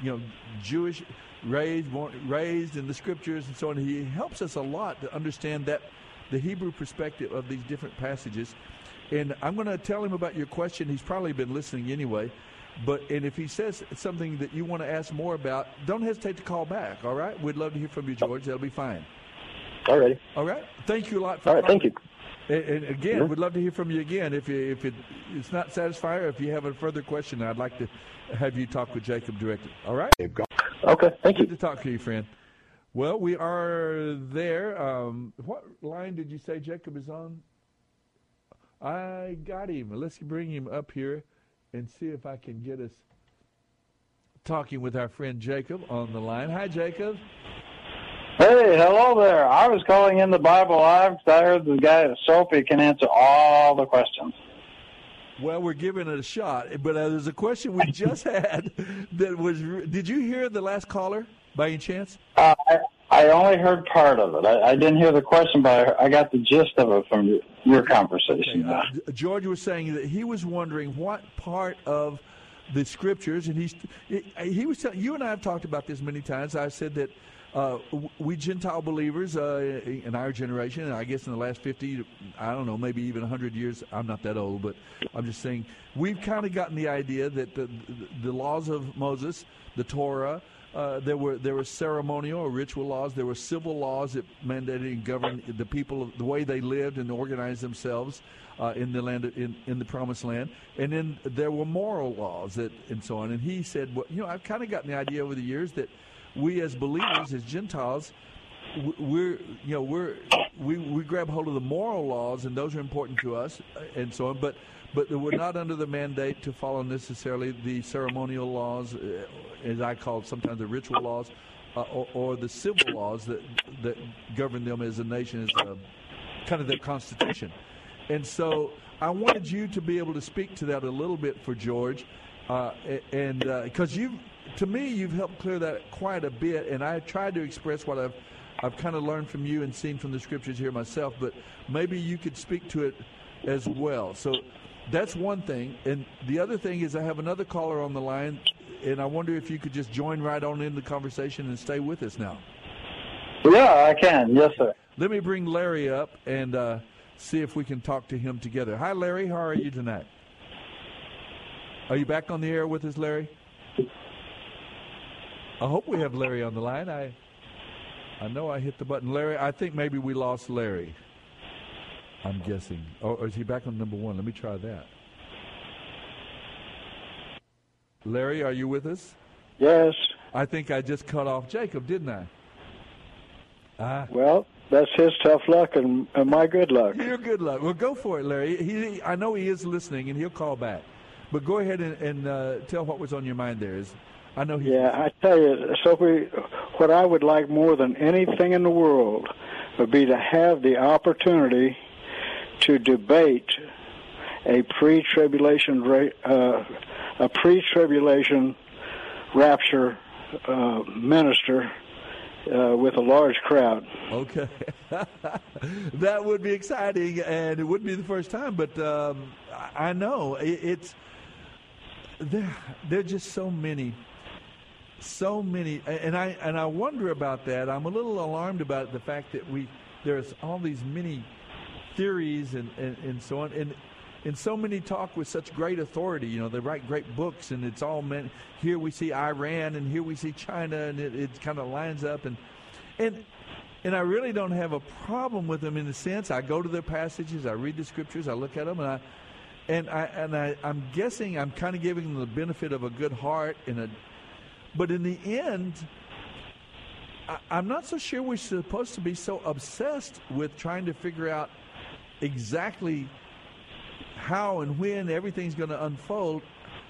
you know, Jewish raised raised in the scriptures and so on. He helps us a lot to understand that the Hebrew perspective of these different passages. And I'm going to tell him about your question. He's probably been listening anyway. But and if he says something that you want to ask more about, don't hesitate to call back. All right, we'd love to hear from you, George. That'll be fine. All right. All right. Thank you a lot. For All right. Thank you. And, again, Mhm. we'd love to hear from you again. If you, if it, it's not satisfying, or if you have a further question, I'd like to have you talk with Jacob directly. All right. Okay. Thank you. Good to talk to you, friend. Well, we are there. Um, what line did you say Jacob is on? I got him. Let's bring him up here and see if I can get us talking with our friend Jacob on the line. Hi, Jacob. Hey, hello there. I was calling in the Bible Live because I heard the guy at Soapy can answer all the questions. Well, we're giving it a shot, but uh, there's a question we just had that was. Did you hear the last caller by any chance? Uh, I, I only heard part of it. I, I didn't hear the question, but I, I got the gist of it from your, your conversation. Uh, George was saying that he was wondering what part of the scriptures, and he's he was telling you and I have talked about this many times. I said that uh, we Gentile believers uh, in our generation, and I guess in the last 50, I don't know, maybe even 100 years, I'm not that old, but I'm just saying, we've kind of gotten the idea that the, the laws of Moses, the Torah, uh, there were there were ceremonial or ritual laws. There were civil laws that mandated and governed the people, the way they lived and organized themselves uh, in the land in, in the promised land. And then there were moral laws that and so on. And he said, well, you know, I've kind of gotten the idea over the years that we as believers, as Gentiles, we're you know we're we, we grab hold of the moral laws and those are important to us uh, and so on but but we're not under the mandate to follow necessarily the ceremonial laws uh, as I call it, sometimes the ritual laws uh, or, or, the civil laws that that govern them as a nation as a, kind of their constitution. And so I wanted you to be able to speak to that a little bit for George uh, and because uh, you've to me, you've helped clear that quite a bit, and I tried to express what I've I've kind of learned from you and seen from the scriptures here myself. But maybe you could speak to it as well. So that's one thing, and the other thing is I have another caller on the line, and I wonder if you could just join right on in the conversation and stay with us now. Yeah, I can. Yes, sir. Let me bring Larry up and uh, see if we can talk to him together. Hi, Larry. How are you tonight? Are you back on the air with us, Larry? I hope we have Larry on the line. I I know I hit the button. Larry, I think maybe we lost Larry. I'm guessing. Oh, or is he back on number one? Let me try that. Larry, are you with us? Yes. I think I just cut off Jacob, didn't I? Ah. Well, that's his tough luck and, and my good luck. Your good luck. Well, go for it, Larry. He, I know he is listening, and he'll call back. But go ahead and, and uh, tell what was on your mind there. Is I know. yeah, I tell you, Soapy, what I would like more than anything in the world would be to have the opportunity to debate a pre-tribulation uh, a pre-tribulation rapture uh, minister uh, with a large crowd. Okay, that would be exciting, and it wouldn't be the first time. But um, I know it, it's there. There are just so many so many, and I and I wonder about that. I'm a little alarmed about the fact that we there's all these many theories and, and, and so on, and and so many talk with such great authority. You know, they write great books, and it's all meant. Here we see Iran, and here we see China, and it, it kind of lines up, and and and I really don't have a problem with them in the sense I go to their passages, I read the scriptures, I look at them, and I and I and I, I'm guessing I'm kind of giving them the benefit of a good heart and a but in the end, I, am not so sure we're supposed to be so obsessed with trying to figure out exactly how and when everything's going to unfold.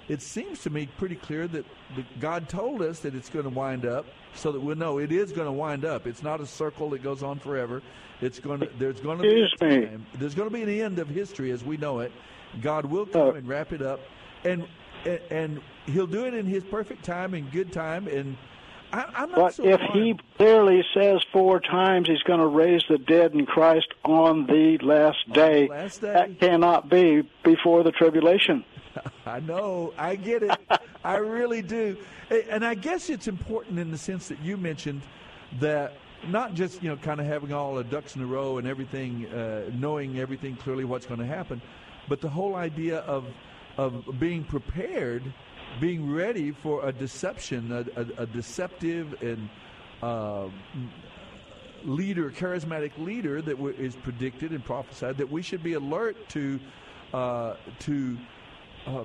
It seems to me pretty clear that the, God told us that it's going to wind up, so that we know it is going to wind up. It's not a circle that goes on forever. It's going to there's going to be time, there's going to be an end of history as we know it. God will uh, come oh. and wrap it up, and and he'll do it in his perfect time and good time. And I, am not but so if he clearly says four times he's going to raise the dead in Christ on the last day, the last day. that cannot be before the tribulation. I know. I get it. I really do. And I guess it's important in the sense that you mentioned that not just you know kind of having all the ducks in a row and everything, uh, knowing everything clearly what's going to happen, but the whole idea of of being prepared, being ready for a deception, a, a, a deceptive and uh, leader, charismatic leader that w- is predicted and prophesied. That we should be alert to uh, to uh,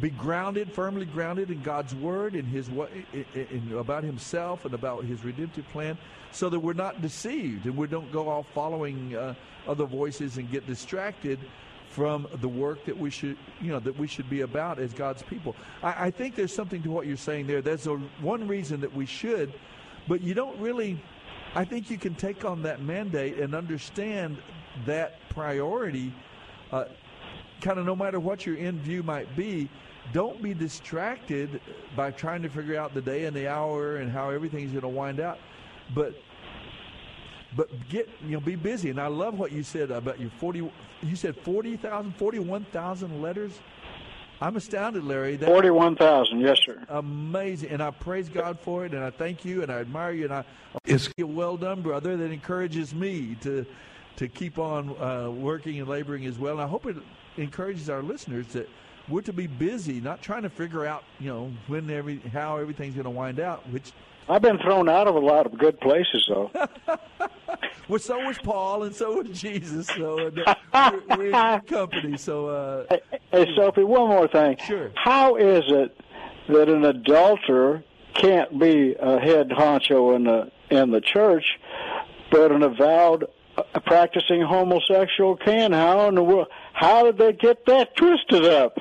be grounded, firmly grounded in God's word, in His way, in, in, about Himself and about His redemptive plan, so that we're not deceived and we don't go off following uh, other voices and get distracted from the work that we should, you know, that we should be about as God's people. I, I think there's something to what you're saying there. There's a, one reason that we should, but you don't really, I think you can take on that mandate and understand that priority, uh, kind of no matter what your end view might be. Don't be distracted by trying to figure out the day and the hour and how everything's going to wind out, but but get you know be busy. And I love what you said about your forty. You said 40,000, 41,000 letters. I'm astounded, Larry. That, Forty-one thousand, yes, sir. amazing, and I praise God for it, and I thank you, and I admire you, and I it's well done, brother. That encourages me to to keep on uh, working and laboring as well. And I hope it encourages our listeners that we're to be busy, not trying to figure out, you know, when every how everything's going to wind out. Which I've been thrown out of a lot of good places, though. well, so was Paul, and so was Jesus. So uh, we're, we're in good company. So uh, Hey, Soapy, one more thing. Sure. How is it that an adulterer can't be a head honcho in the in the church, but an avowed uh, practicing homosexual can? How in the world? How did they get that twisted up?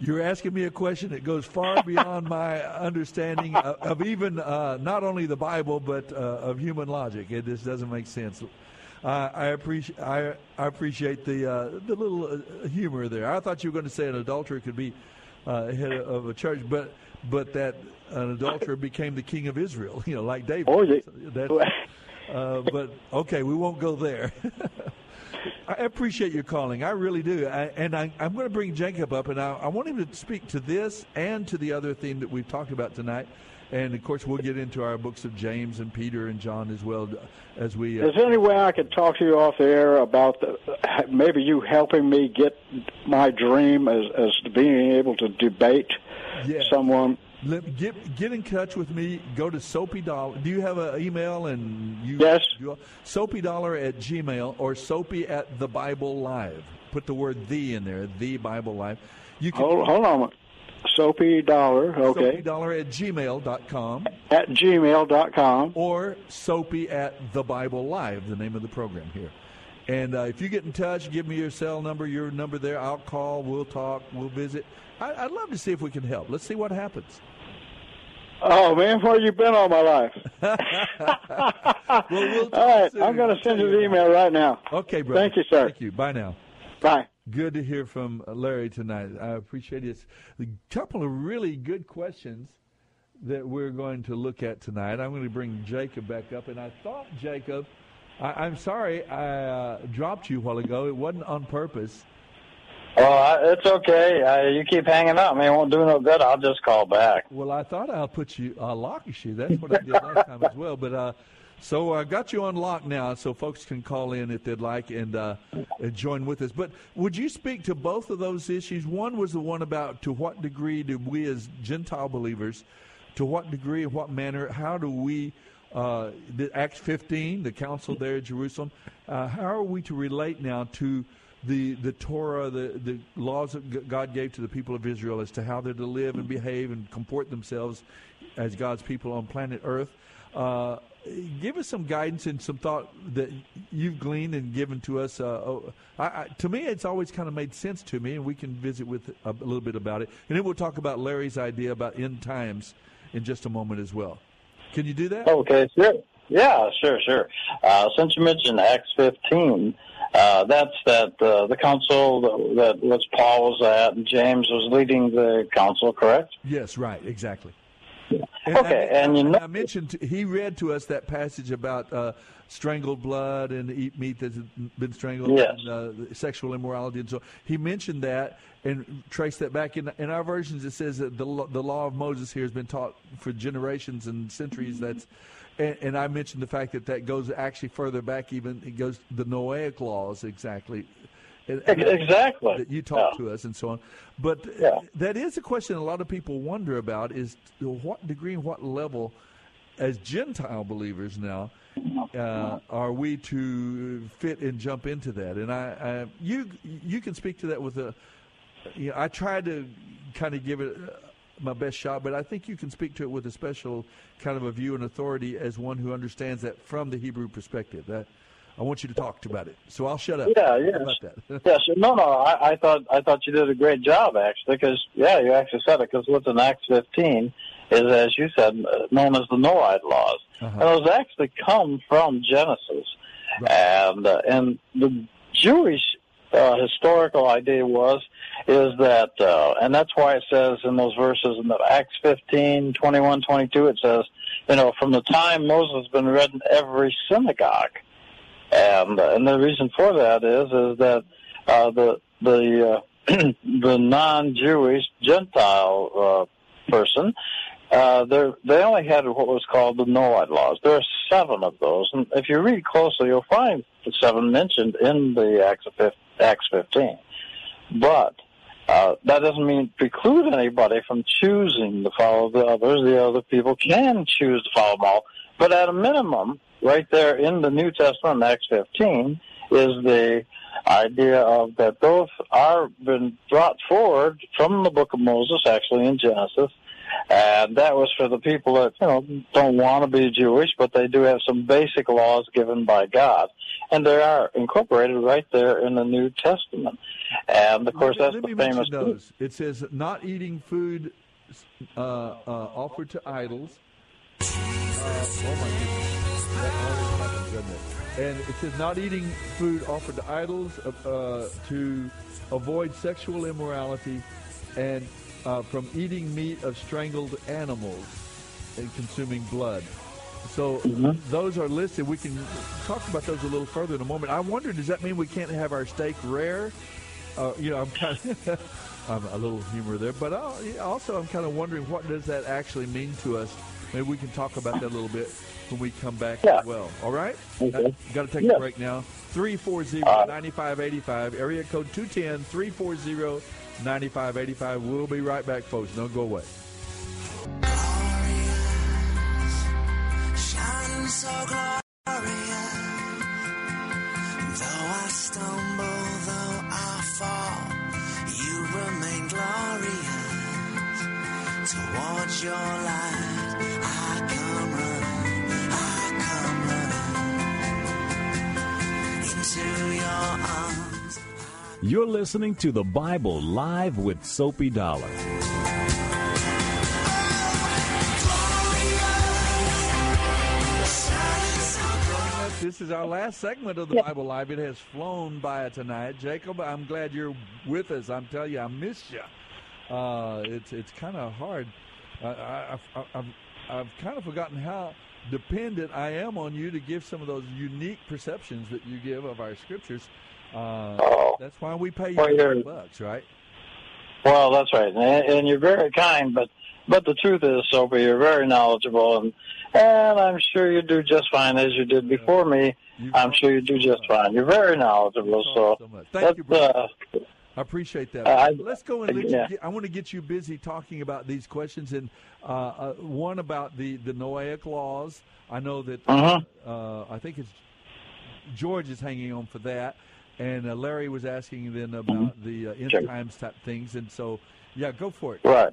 You're asking me a question that goes far beyond my understanding of, of even uh, not only the Bible but uh, of human logic. It just doesn't make sense. Uh, I appreciate I, I appreciate the uh, the little uh, humor there. I thought you were going to say an adulterer could be uh, head of a church, but but that an adulterer became the king of Israel. You know, like David. Oh, yeah. That's, uh, but okay, we won't go there. I appreciate your calling. I really do. I, and I, I'm going to bring Jacob up, and I, I want him to speak to this and to the other theme that we've talked about tonight. And of course, we'll get into our books of James and Peter and John as well as we. Uh, Is there any way I could talk to you off the air about the, maybe you helping me get my dream as, as being able to debate Yeah. someone? Let, get get in touch with me. Go to Soapy Dollar. Do you have an email? And you Yes. You, Soapy Dollar at Gmail or Soapy at the Bible Live. Put the word "the" in there. The Bible Live. You can Hold, hold on. Soapy Dollar, okay. Soapy Dollar at gmail.com At gmail.com. or Soapy at the Bible Live, the name of the program here. And uh, if you get in touch, give me your cell number, your number there. I'll call. We'll talk. We'll visit. I, I'd love to see if we can help. Let's see what happens. Oh man, where you been all my life? Well, we'll all right, soon. I'm going to send you the email right now. Okay, brother. Thank you, sir. Thank you. Bye now. Bye. Good to hear from Larry tonight. I appreciate it. A couple of really good questions that we're going to look at tonight. I'm going to bring Jacob back up, and I thought Jacob, I, I'm sorry I uh, dropped you a while ago. It wasn't on purpose. Well, I, it's okay. Uh, you keep hanging up. I mean, it won't do no good. I'll just call back. Well, I thought I'll put you uh, lock you. That's what I did last time as well. But uh, so I got you on lock now, so folks can call in if they'd like and, uh, and join with us. But would you speak to both of those issues? One was the one about to what degree do we as Gentile believers, to what degree what manner, how do we, uh, the Acts 15, the council there at Jerusalem, uh, how are we to relate now to the the Torah, the the laws that God gave to the people of Israel as to how they're to live and behave and comport themselves as God's people on planet Earth. Uh, give us some guidance and some thought that you've gleaned and given to us. Uh, oh, I, I, to me, it's always kind of made sense to me, and we can visit with a, a little bit about it. And then we'll talk about Larry's idea about end times in just a moment as well. Can you do that? Okay, sure. Yeah, sure, sure. Uh, since you mentioned Acts 15, uh, that's that uh, the council that, that was Paul was at, and James was leading the council, correct? Yes, right, exactly. Okay, I, and you know, I mentioned he read to us that passage about uh, strangled blood and eat meat that's been strangled, Yes. and uh, sexual immorality, and so he mentioned that and traced that back in in our versions. It says that the the law of Moses here has been taught for generations and centuries. That's and, and I mentioned the fact that that goes actually further back. Even it goes the Noahic laws exactly. And- and that- Exactly. that you talk Yeah. to us and so on. But Yeah. that is a question a lot of people wonder about: is to what degree and what level, as Gentile believers now, uh, are we to fit and jump into that? And I, I you you can speak to that with a. You know, I tried to kind of give it uh, my best shot, but I think you can speak to it with a special kind of a view and authority as one who understands that from the Hebrew perspective. That I want you to talk about it. So I'll shut up. Yeah, yes. about that? yes, no, no. I, I thought I thought you did a great job actually, because yeah, you actually said it. Because what's in Acts 15 is, as you said, uh, known as the Noahide laws. And those actually come from Genesis. And uh, and the Jewish uh, historical idea was is that, uh, and that's why it says in those verses in the Acts 15, 21, 22, it says, you know, from the time Moses has been read in every synagogue. And, uh, and the reason for that is, is that, uh, the, the, uh, the non-Jewish Gentile, uh, person, uh, they only had what was called the Noahide laws. There are seven of those, and if you read closely, you'll find the seven mentioned in the Acts of 15, Acts 15. But uh, that doesn't mean preclude anybody from choosing to follow the others. The other people can choose to follow them all. But at a minimum, right there in the New Testament, Acts 15, is the idea of that those are been brought forward from the book of Moses, actually in Genesis, and that was for the people that you know don't want to be Jewish, but they do have some basic laws given by God, and they are incorporated right there in the New Testament. And of course, Let- that's let the famous. those. It says not eating food uh, uh, offered to idols. Uh, oh my goodness, that always happens, doesn't it? And it says not eating food offered to idols, uh, uh, to avoid sexual immorality, and uh, from eating meat of strangled animals and consuming blood. So those are listed. We can talk about those a little further in a moment. I wonder, does that mean we can't have our steak rare? Uh, you know, I'm kind of, I'm a little humor there, but uh, also I'm kind of wondering what does that actually mean to us. Maybe we can talk about that a little bit when we come back as well. All right? Okay. got to take Yeah. a break now. 340-9585, area code 210-340-9585. We'll be right back, folks. Don't go away. your light, I come running, I come running into your arms. You're listening to the Bible Live with Soapy Dollar. This is our last segment of the Bible Live. It has flown by tonight. Jacob, I'm glad you're with us. I'm telling you, I miss you. Uh, it's it's kind of hard. I, I, I've, I've, I've kind of forgotten how dependent I am on you to give some of those unique perceptions that you give of our scriptures. Uh, That's why we pay you Well, you're- 50 bucks, right? Well, that's right, and, and you're very kind. But but the truth is, Soapy, you're very knowledgeable, and and I'm sure you do just fine as you did before me. I'm sure you do just fine. You're very knowledgeable, so, Thank you, brother. uh, I appreciate that. I- Let's go and let yeah. get, I want to get you busy talking about these questions and uh, uh, one about the the Noahic laws. I know that Uh-huh. uh, I think it's George is hanging on for that, and uh, Larry was asking then about the uh, end Sure. times type things, and so yeah, go for it. Right.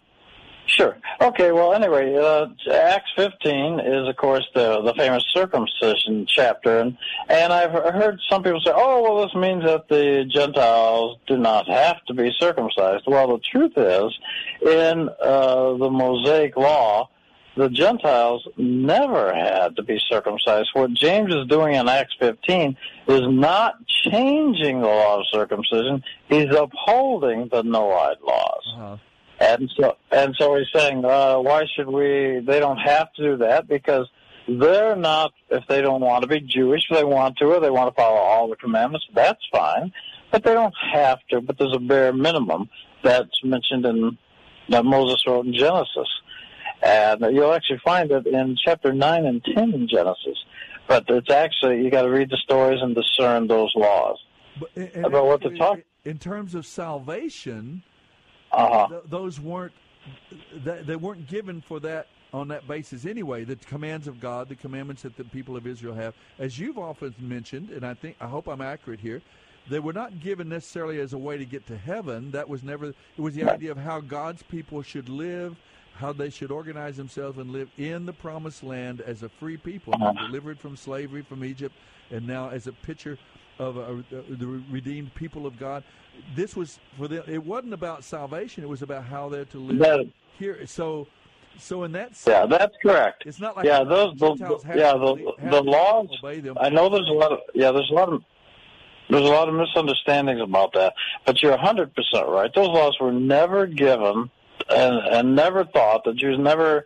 Sure. Okay. Well, anyway, uh, Acts 15 is, of course, the the famous circumcision chapter, and and I've heard some people say, "Oh, well, this means that the Gentiles do not have to be circumcised." Well, the truth is, in uh, the Mosaic Law, the Gentiles never had to be circumcised. What James is doing in Acts 15 is not changing the law of circumcision; he's upholding the Noahide laws. Uh-huh. And so, and so he's saying, uh, why should we? They don't have to do that because they're not. If they don't want to be Jewish, if they want to, or they want to follow all the commandments, that's fine. But they don't have to. But there's a bare minimum that's mentioned in that Moses wrote in Genesis, and you'll actually find it in chapter nine and ten in Genesis. But it's actually you got to read the stories and discern those laws But, eh, eh, and- and about what to eh, talk. in terms of salvation. Uh-huh. th- those weren't th- they weren't given for that on that basis anyway. The commands of God, the commandments that the people of Israel have, as you've often mentioned, and I think I hope I'm accurate here. They were not given necessarily as a way to get to heaven. That was never. It was the idea of how God's people should live, how they should organize themselves and live in the promised land as a free people, delivered from slavery from Egypt, and now as a picture of uh, the redeemed people of God. This was for them. It wasn't about salvation. It was about how they're to live here. So, So in that sense, Yeah, that's correct. It's not like yeah, those the, yeah the have the to laws. obey them. I know there's a lot of yeah there's a lot of there's a lot of misunderstandings about that, but you're 100 percent right. Those laws were never given and and never thought. The Jews never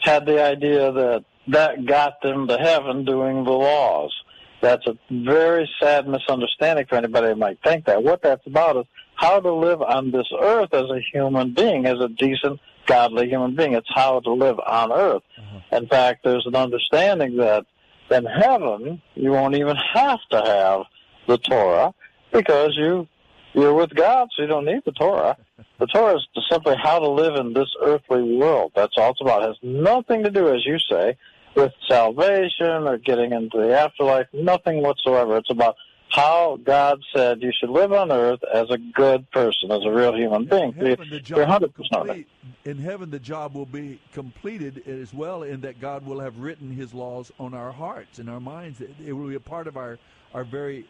had the idea that that got them to heaven doing the laws. That's a very sad misunderstanding for anybody that might think that. What that's about is how to live on this earth as a human being, as a decent, godly human being. It's how to live on earth. Mm-hmm. In fact, there's an understanding that in heaven you won't even have to have the Torah because you you're with God, so you don't need the Torah. The Torah is simply how to live in this earthly world. That's all it's about. It has nothing to do, as you say, with salvation or getting into the afterlife. Nothing whatsoever. It's about how God said you should live on earth as a good person, as a real human being. In heaven, the job will 100 complete, in heaven, the job will be completed as well, in that God will have written His laws on our hearts and our minds. It, it will be a part of our our very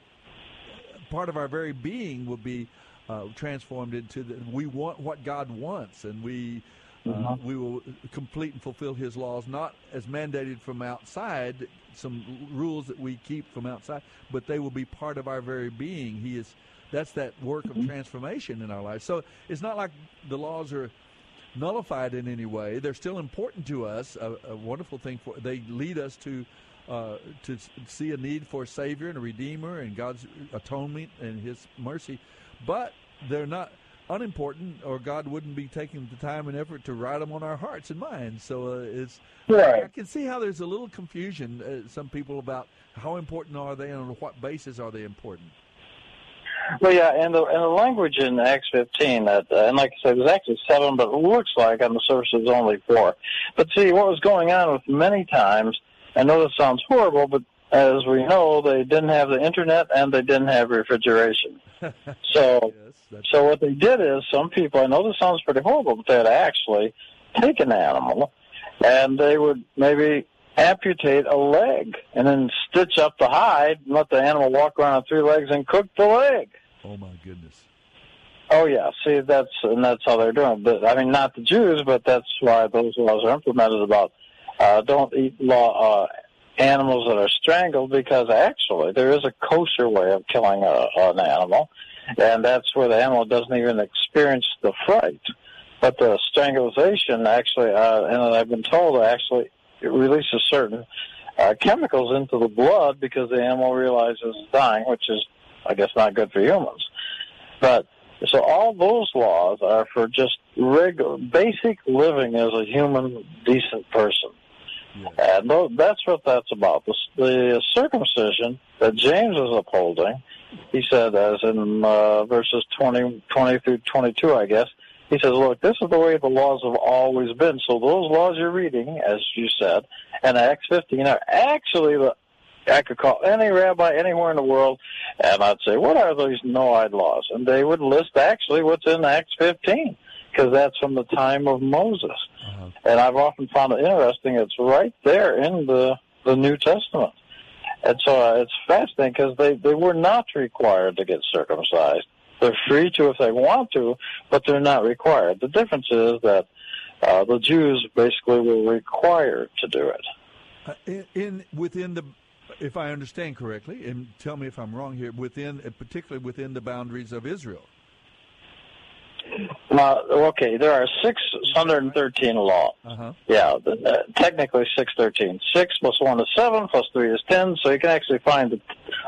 part of our very being will be uh, transformed into the, we want what God wants, and we. Uh, we will complete and fulfill His laws, not as mandated from outside, some rules that we keep from outside, but they will be part of our very being. He is that's that work of transformation in our lives. So it's not like the laws are nullified in any way. They're still important to us. A, a wonderful thing for they lead us to uh, to see a need for a savior and a redeemer and God's atonement and His mercy, but they're not unimportant, or God wouldn't be taking the time and effort to write them on our hearts and minds. So uh, it's Right. I can see how there's a little confusion. Uh, some people about how important are they and on what basis are they important. Well, yeah, and the and the language in Acts 15 that, uh, and like I said, there's actually seven, but it looks like on the surface it's only four. But see, what was going on with many times, I know this sounds horrible, but as we know, they didn't have the internet and they didn't have refrigeration. So, so what they did is some people, I know this sounds pretty horrible, but they'd actually take an animal and they would maybe amputate a leg and then stitch up the hide and let the animal walk around on three legs and cook the leg. Oh my goodness. Oh yeah, see that's and that's how they're doing. But I mean, not the Jews, but that's why those laws are implemented about uh, don't eat law, uh, animals that are strangled because actually there is a kosher way of killing a, an animal, and that's where the animal doesn't even experience the fright. But the strangulation actually, uh, and I've been told actually it releases certain uh, chemicals into the blood because the animal realizes it's dying, which is, I guess, not good for humans. But so all those laws are for just regular, basic living as a human, decent person. And tho- that's what that's about. The, the circumcision that James is upholding, he said, as in uh, verses 20, 20 through 22, I guess, he says, look, this is the way the laws have always been. So those laws you're reading, as you said, and Acts 15 are actually the I could call any rabbi anywhere in the world, and I'd say, "What are these Noahide laws?" And they would list actually what's in Acts 15, because that's from the time of Moses. And I've often found it interesting; it's right there in the the New Testament, and so uh, it's fascinating because they they were not required to get circumcised. They're free to if they want to, but they're not required. The difference is that uh, the Jews basically were required to do it. Uh, in, in within the, if I understand correctly, and tell me if I'm wrong here, within uh, particularly within the boundaries of Israel. Uh, okay, there are 613 laws. Uh-huh. Yeah, the, uh, technically 613. 6 plus 1 is 7, plus 3 is 10, so you can actually find that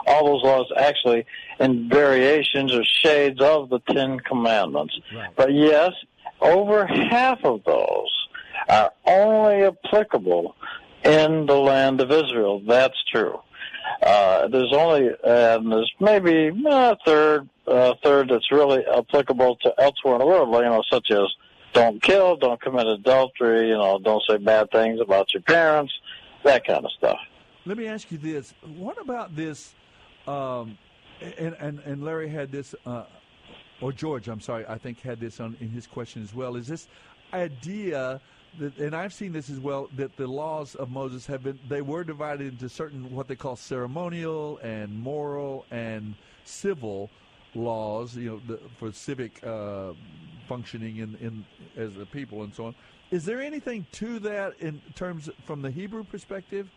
all those laws actually in variations or shades of the Ten Commandments. But yes, over half of those are only applicable in the land of Israel. That's true. Uh, there's only, and there's maybe a third, uh, third that's really applicable to elsewhere in the world, you know, such as don't kill, don't commit adultery, you know, don't say bad things about your parents, that kind of stuff. Let me ask you this: What about this? Um, and, and and Larry had this, uh, or George, I'm sorry, I think had this on in his question as well. Is this idea that, and I've seen this as well, that the laws of Moses have been they were divided into certain what they call ceremonial and moral and civil laws, you know, the, for civic uh, functioning in in as a people and so on. Is there anything to that in terms from the Hebrew perspective?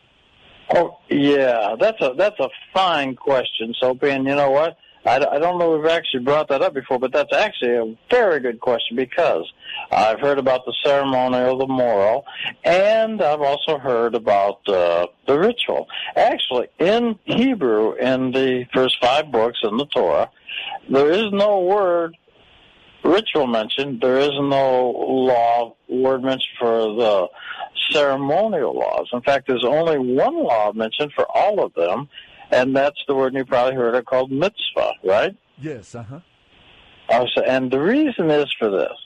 Oh yeah, that's a that's a fine question, Soapy. And you know what? I, I don't know if we've actually brought that up before, but that's actually a very good question because I've heard about the ceremonial, the moral, and I've also heard about uh, the ritual. Actually, in Hebrew, in the first five books in the Torah, there is no word ritual mentioned. There is no law word mentioned for the ceremonial laws. In fact, there's only one law mentioned for all of them, and that's the word you probably heard it called mitzvah, right? Yes. Uh huh. And the reason is for this,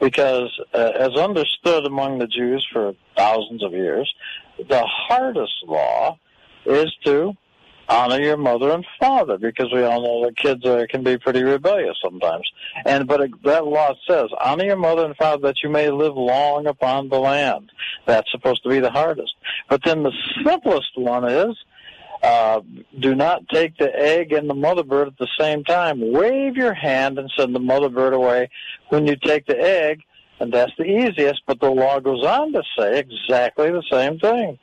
because uh, as understood among the Jews for thousands of years, the hardest law is to honor your mother and father because we all know that kids are, can be pretty rebellious sometimes. And but it, that law says honor your mother and father that you may live long upon the land. That's supposed to be the hardest. But then the simplest one is uh, do not take the egg and the mother bird at the same time. Wave your hand and send the mother bird away when you take the egg, and that's the easiest. But the law goes on to say exactly the same thing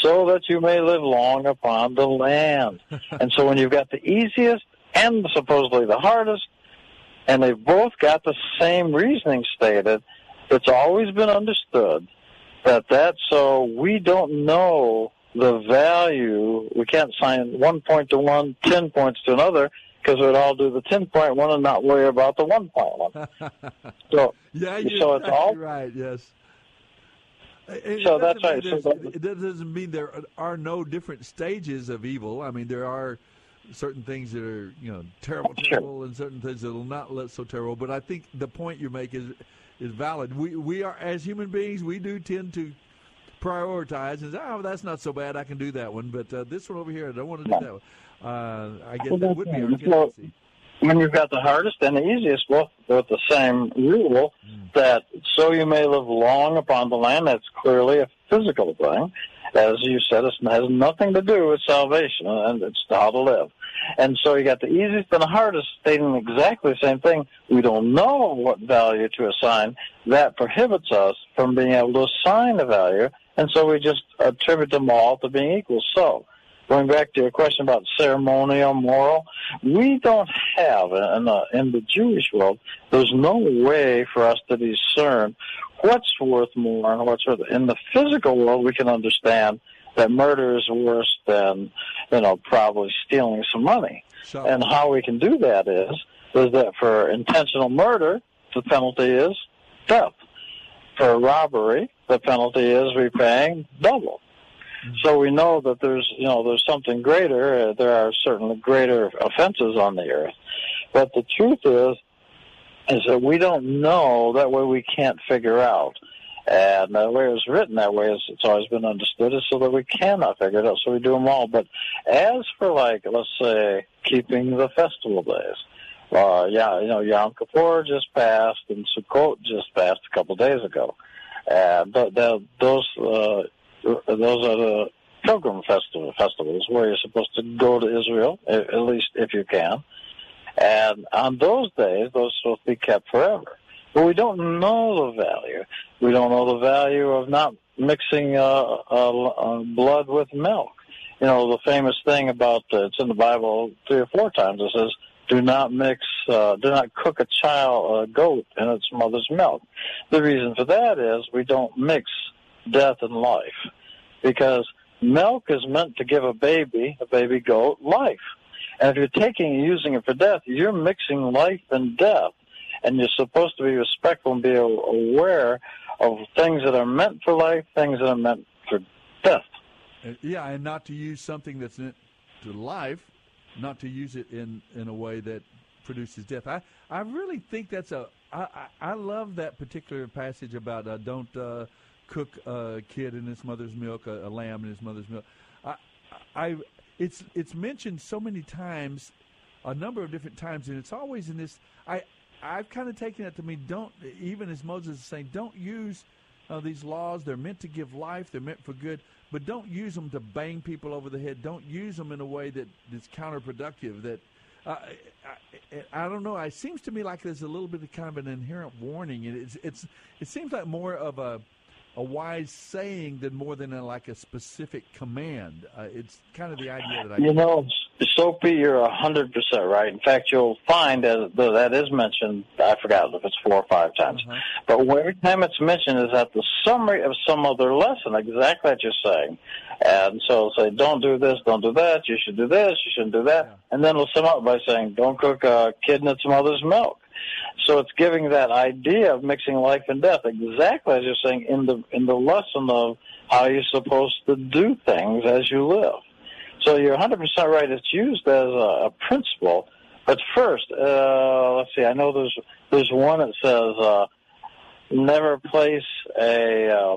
so that you may live long upon the land. and so when you've got the easiest and supposedly the hardest, and they've both got the same reasoning stated, it's always been understood that that's so we don't know the value. We can't sign one point to one, ten points to another, because we'd all do the ten point one and not worry about the one point one. So yeah, you're so it's all right. Yes. And So that's right. So That doesn't mean there are no different stages of evil. I mean, there are certain things that are you know terrible, terrible, and certain things that will not look so terrible. But I think the point you make is is valid. We we are as human beings, we do tend to prioritize and say, oh, that's not so bad. I can do that one, but uh, this one over here, I don't want to do that one. Uh, I guess Well, that would be our. Tendency. When you've got the hardest and the easiest, both with the same rule, hmm. that so you may live long upon the land, that's clearly a physical thing. As you said, it has nothing to do with salvation, and it's how to live. And so you got the easiest and the hardest stating exactly the same thing. We don't know what value to assign. That prohibits us from being able to assign a value, and so we just attribute them all to being equal. So, going back to your question about ceremonial, moral, we don't have in the, in the Jewish world. There's no way for us to discern what's worth more and what's worth. In the physical world, we can understand that murder is worse than you know probably stealing some money. And how we can do that is is that for intentional murder, the penalty is death. For robbery, the penalty is repaying double. So we know that there's, you know, there's something greater. Uh, there are certainly greater offenses on the earth, but the truth is, is that we don't know. That way, we can't figure out. And the way it was written that way is it's always been understood is so that we cannot figure it out. So we do them all. But as for like, let's say, keeping the festival days, uh, yeah, you know, Yom Kippur just passed and Sukkot just passed a couple days ago. And th- those uh, those are the pilgrim festival festivals where you're supposed to go to Israel, at least if you can. And on those days, those are supposed to be kept forever. But we don't know the value. We don't know the value of not mixing uh, uh, uh, blood with milk. You know, the famous thing about uh, it's in the Bible three or four times. It says, "Do not mix, uh, do not cook a child, a goat, in its mother's milk." The reason for that is we don't mix death and life, because milk is meant to give a baby, a baby goat, life. And if you're taking and using it for death, you're mixing life and death. And you're supposed to be respectful and be aware of things that are meant for life, things that are meant for death. Uh, yeah, and not to use something that's meant to life, not to use it in in a way that produces death. I I really think that's a I I, I love that particular passage about uh, don't uh, cook a kid in his mother's milk, a, a lamb in his mother's milk. I I it's it's mentioned so many times, a number of different times, and it's always in this. I I've kind of taken it to mean don't even as Moses is saying don't use uh, these laws. They're meant to give life. They're meant for good, but don't use them to bang people over the head. Don't use them in a way that is counterproductive. That uh, I, I, don't know. It seems to me like there's a little bit of kind of an inherent warning, and it's it's it seems like more of a a wise saying than more than a, like a specific command. Uh, it's kind of the idea that I. You know, Soapy, you're a hundred percent right. In fact, you'll find that that is mentioned. I forgot if it's four or five times, uh-huh. but every time it's mentioned is at the summary of some other lesson. Exactly what you're saying, and so it'll say, "Don't do this, don't do that. You should do this, you shouldn't do that," yeah. and then it'll sum up by saying, "Don't cook a kid in its mother's milk." So it's giving that idea of mixing life and death, exactly as you're saying in the in the lesson of how you're supposed to do things as you live. So you're 100% right. It's used as a, a principle. But first, uh, let's see. I know there's there's one that says uh, never place a uh,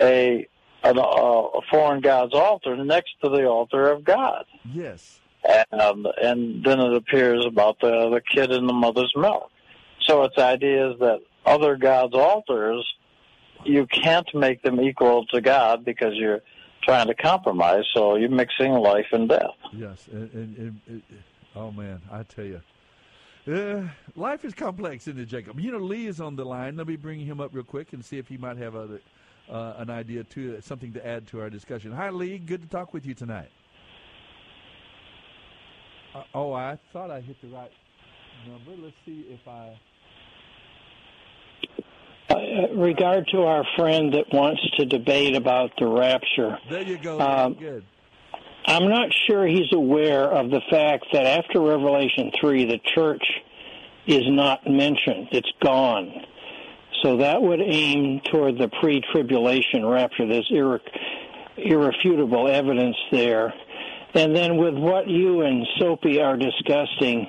a an, uh, a foreign god's altar next to the altar of God. Yes and and then it appears about the the kid in the mother's milk. So its idea is that other gods' altars, you can't make them equal to God because you're trying to compromise. So you're mixing life and death. Yes, oh man, I tell you. Uh, life is complex, isn't it, Jacob? You know, Lee is on the line. Let me bring him up real quick and see if he might have a, uh, an idea to something to add to our discussion. Hi, Lee. Good to talk with you tonight. Uh, oh, I thought I hit the right number. Let's see if I. Uh, regard to our friend that wants to debate about the rapture. There you go. Um, Good. I'm not sure he's aware of the fact that after Revelation 3, the church is not mentioned. It's gone. So that would aim toward the pre tribulation rapture. There's irre- irrefutable evidence there and then with what you and Soapy are discussing,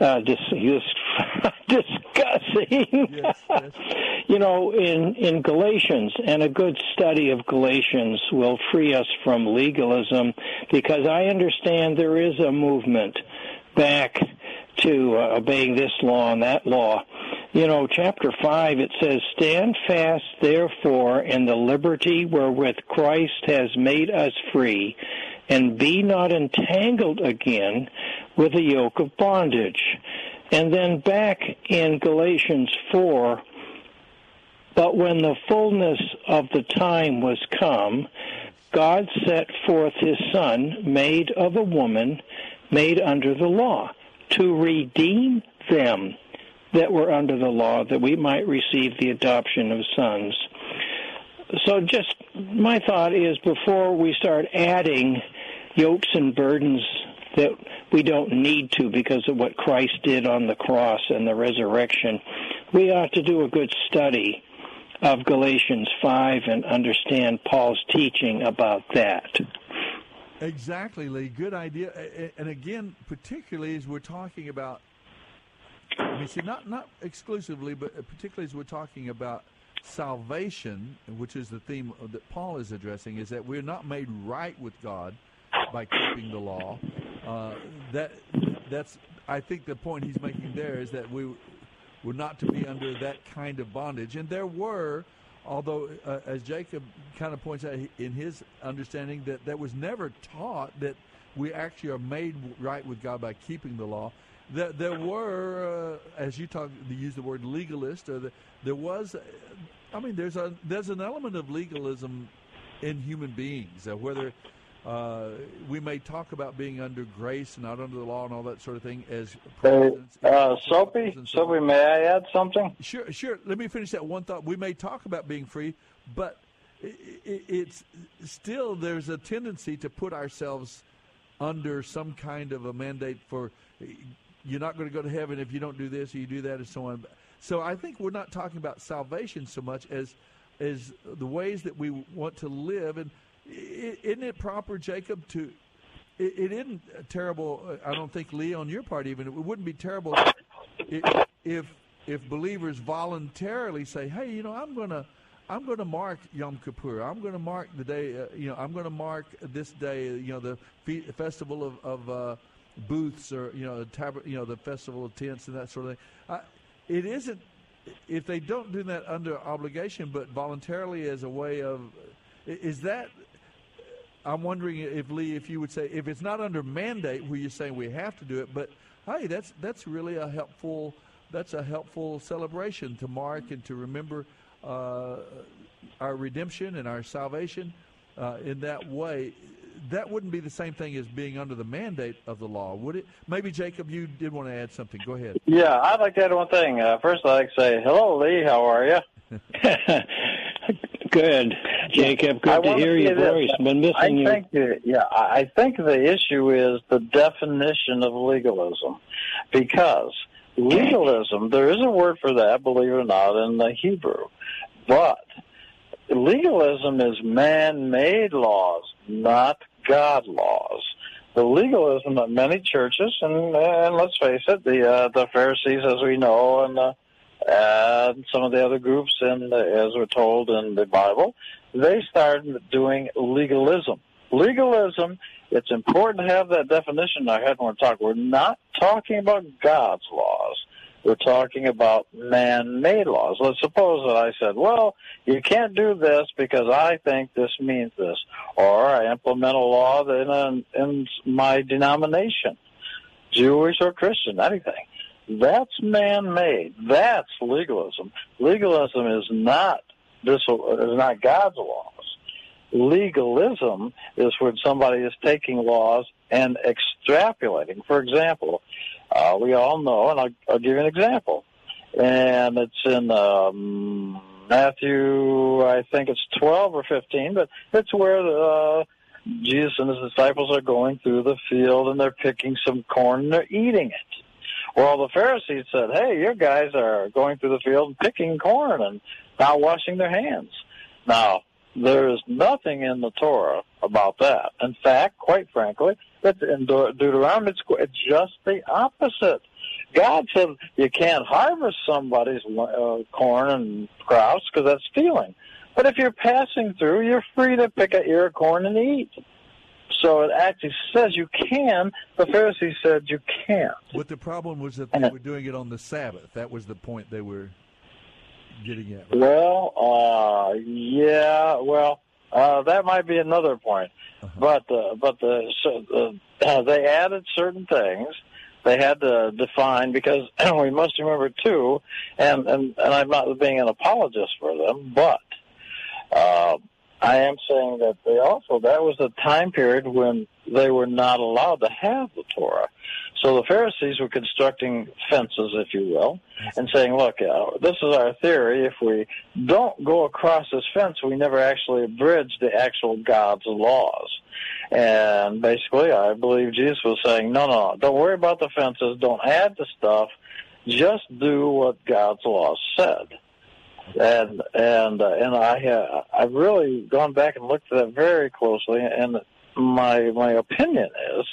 uh, dis- discussing, yes, yes. you know, in, in Galatians, and a good study of Galatians will free us from legalism because I understand there is a movement back to uh, obeying this law and that law. You know, chapter 5, it says, Stand fast, therefore, in the liberty wherewith Christ has made us free, and be not entangled again with the yoke of bondage. And then back in Galatians 4, but when the fullness of the time was come, God set forth his Son, made of a woman, made under the law, to redeem them that were under the law, that we might receive the adoption of sons. So, just my thought is before we start adding yokes and burdens that we don't need to because of what Christ did on the cross and the resurrection. We ought to do a good study of Galatians 5 and understand Paul's teaching about that. Exactly, Lee. Good idea. And again, particularly as we're talking about, I mean, see, not, not exclusively, but particularly as we're talking about salvation, which is the theme that Paul is addressing, is that we're not made right with God by keeping the law. Uh, that that's I think the point he's making there is that we were not to be under that kind of bondage, and there were. Although, uh, as Jacob kind of points out in his understanding, that that was never taught that we actually are made right with God by keeping the law. There, there were, uh, as you talk, you use the word legalist, or the, there was. I mean, there's a there's an element of legalism in human beings, uh, whether uh, we may talk about being under grace, and not under the law, and all that sort of thing. As presidents, uh, Soapy, Soapy, may I add something? Sure, sure. Let me finish that one thought. We may talk about being free, but it's still there's a tendency to put ourselves under some kind of a mandate for you're not going to go to heaven if you don't do this or you do that and so on. So I think we're not talking about salvation so much as as the ways that we want to live and isn't it proper, Jacob, to it, it isn't terrible. I don't think Lee on your part even it wouldn't be terrible if if, believers voluntarily say, "Hey, you know, I'm going to I'm going to mark Yom Kippur. I'm going to mark the day. Uh, you know, I'm going to mark this day. You know, the fe- festival of, of uh, booths, or you know, the tab- you know, the festival of tents and that sort of thing. It isn't if they don't do that under obligation, but voluntarily as a way of. Is that I'm wondering if Lee, if you would say if it's not under mandate, where you're saying we have to do it, but hey, that's that's really a helpful that's a helpful celebration to mark and to remember uh, our redemption and our salvation uh, in that way. That wouldn't be the same thing as being under the mandate of the law, would it? Maybe Jacob, you did want to add something. Go ahead. Yeah, I'd like to add one thing. Uh, first, I'd like to say hello, Lee. How are you? Good, Jacob. Good to hear your voice. Been missing I you. Think, yeah, I I think the issue is the definition of legalism, because legalism there is a word for that, believe it or not, in the Hebrew, but legalism is man-made laws, not God laws. The legalism that many churches and, and let's face it, the uh, the Pharisees, as we know, and the and some of the other groups, and as we're told in the Bible, they started doing legalism. Legalism, it's important to have that definition in our head when we're talking. We're not talking about God's laws. We're talking about man-made laws. Let's suppose that I said, well, you can't do this because I think this means this, or I implement a law in, in my denomination, Jewish or Christian, anything. That's man-made. That's legalism. Legalism is not this is not God's laws. Legalism is when somebody is taking laws and extrapolating. For example, uh, we all know, and I'll, I'll give you an example, and it's in um, Matthew, I think it's 12 or 15, but it's where uh, Jesus and his disciples are going through the field and they're picking some corn and they're eating it. Well, the Pharisees said, "Hey, your guys are going through the field and picking corn and not washing their hands." Now, there is nothing in the Torah about that. In fact, quite frankly, it's in De- Deuteronomy, it's it's just the opposite. God said you can't harvest somebody's uh, corn and crops because that's stealing. But if you're passing through, you're free to pick a ear of corn and eat. So it actually says you can. The Pharisees said you can't. But the problem was that they were doing it on the Sabbath. That was the point they were getting at. right? Well, uh, yeah, well, uh, that might be another point. But uh, but the so, uh, they added certain things. They had to define because we must remember too, and and and I'm not being an apologist for them, but uh, I am saying that they also that was a time period when they were not allowed to have the Torah. So the Pharisees were constructing fences, if you will, and saying, "Look, uh, this is our theory. If we don't go across this fence, we never actually abridge the actual God's laws." And basically, I believe Jesus was saying, "No, no, don't worry about the fences. Don't add the stuff. Just do what God's law said." And and uh, and I uh, I've really gone back and looked at that very closely, and my my opinion is,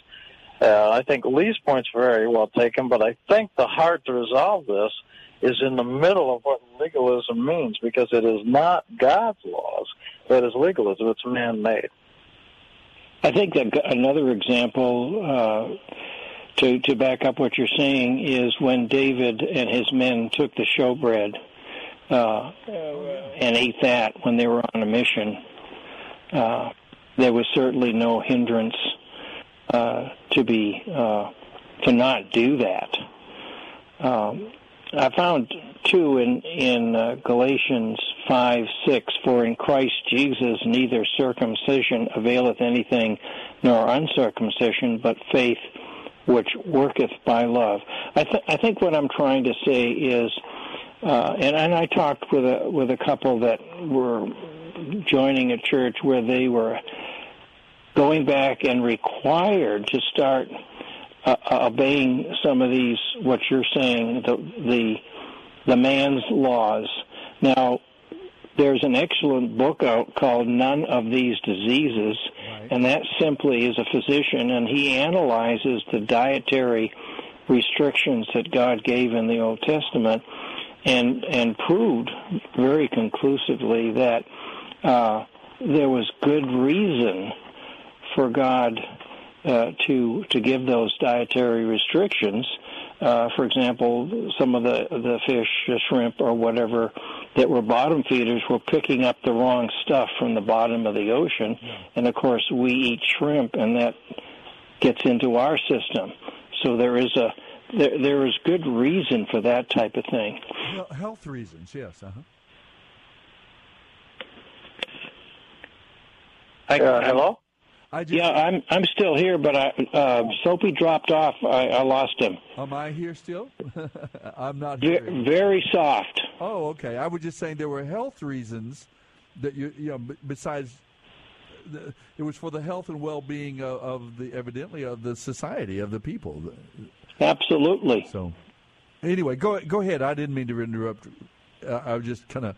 uh, I think Lee's point's very well taken, but I think the heart to resolve this is in the middle of what legalism means, because it is not God's laws that is legalism; it's man-made. I think that another example uh, to to back up what you're saying is when David and his men took the showbread uh, and ate that when they were on a mission. Uh, there was certainly no hindrance uh, to be uh, to not do that. Um, I found too in in uh, Galatians five six, for in Christ Jesus neither circumcision availeth anything, nor uncircumcision, but faith which worketh by love. I, th- I think what I'm trying to say is, uh, and, and I talked with a with a couple that were joining a church where they were going back and required to start uh, obeying some of these what you're saying the the the man's laws. Now, there's an excellent book out called None of These Diseases, and that simply is a physician, and he analyzes the dietary restrictions that God gave in the Old Testament, and and proved very conclusively that uh, there was good reason for God uh, to to give those dietary restrictions. Uh, for example, some of the the fish, the shrimp, or whatever that were bottom feeders were picking up the wrong stuff from the bottom of the ocean, and of course we eat shrimp, and that gets into our system. So there is a there, there is good reason for that type of thing. Well, health reasons, yes. Uh-huh. Uh, hello. yeah, I'm I'm still here, but I uh, Soapy dropped off. I, I lost him. Am I here still? I'm not here. very soft. Oh, okay. I was just saying there were health reasons that you, you know, besides, the, it was for the health and well-being of, of the evidently of the society of the people. Absolutely. So, anyway, go go ahead. I didn't mean to interrupt. Uh, I was just kind of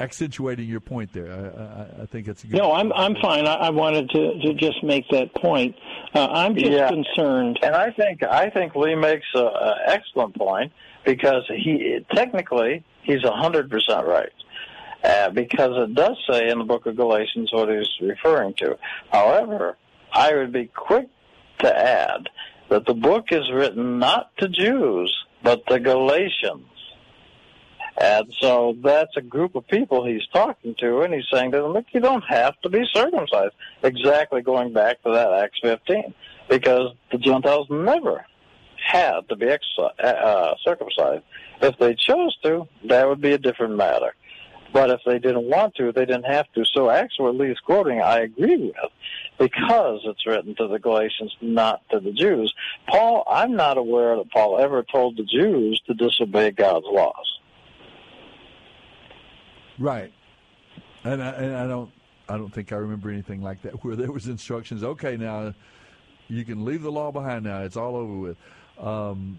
accentuating your point there. I, I, I think it's a good. No, I'm I'm fine. I, I wanted to, to just make that point. Uh, I'm just Yeah. concerned. And I think I think Lee makes an excellent point because he technically he's a hundred percent right. Uh, because it does say in the book of Galatians what he's referring to. However, I would be quick to add that the book is written not to Jews, but to Galatians. And so that's a group of people he's talking to, and he's saying to them, look, you don't have to be circumcised. Exactly going back to that Acts 15, because the Gentiles never had to be exerci- uh, circumcised. If they chose to, that would be a different matter. But if they didn't want to, they didn't have to. So actually, what Lee's quoting, I agree with, because it's written to the Galatians, not to the Jews. Paul, I'm not aware that Paul ever told the Jews to disobey God's laws. Right. And I, and I don't I don't think I remember anything like that where there was instructions. Okay, now you can leave the law behind. Now it's all over with. Um,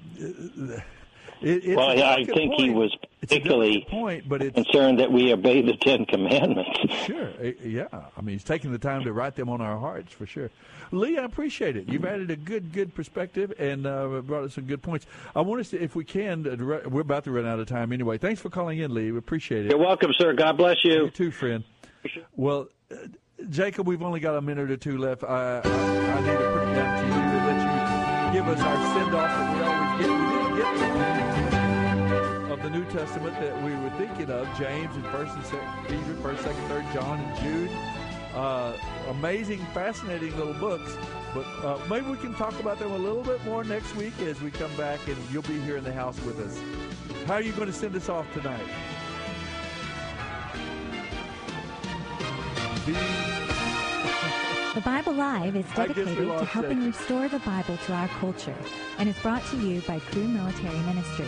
it, it's well, I think he was particularly point, but it's concerned that we obey the Ten Commandments. Sure. eh, Yeah. I mean, he's taking the time to write them on our hearts for sure. Lee, I appreciate it. You've added a good, good perspective and uh, brought us some good points. I want us to, if we can, uh, we're about to run out of time anyway. Thanks for calling in, Lee. We appreciate it. You're welcome, sir. God bless you. You too, friend. Well, uh, Jacob, we've only got a minute or two left. I, I, I need to down to you let you give us our send off New Testament that we were thinking of James and First and Second Peter, First, Second, Third John, and Jude. Uh, amazing, fascinating little books. But uh, maybe we can talk about them a little bit more next week as we come back, and you'll be here in the house with us. How are you going to send us off tonight? The Bible Live is I guess we dedicated to helping restore the Bible to our culture and is brought to you by Crew Military Ministry.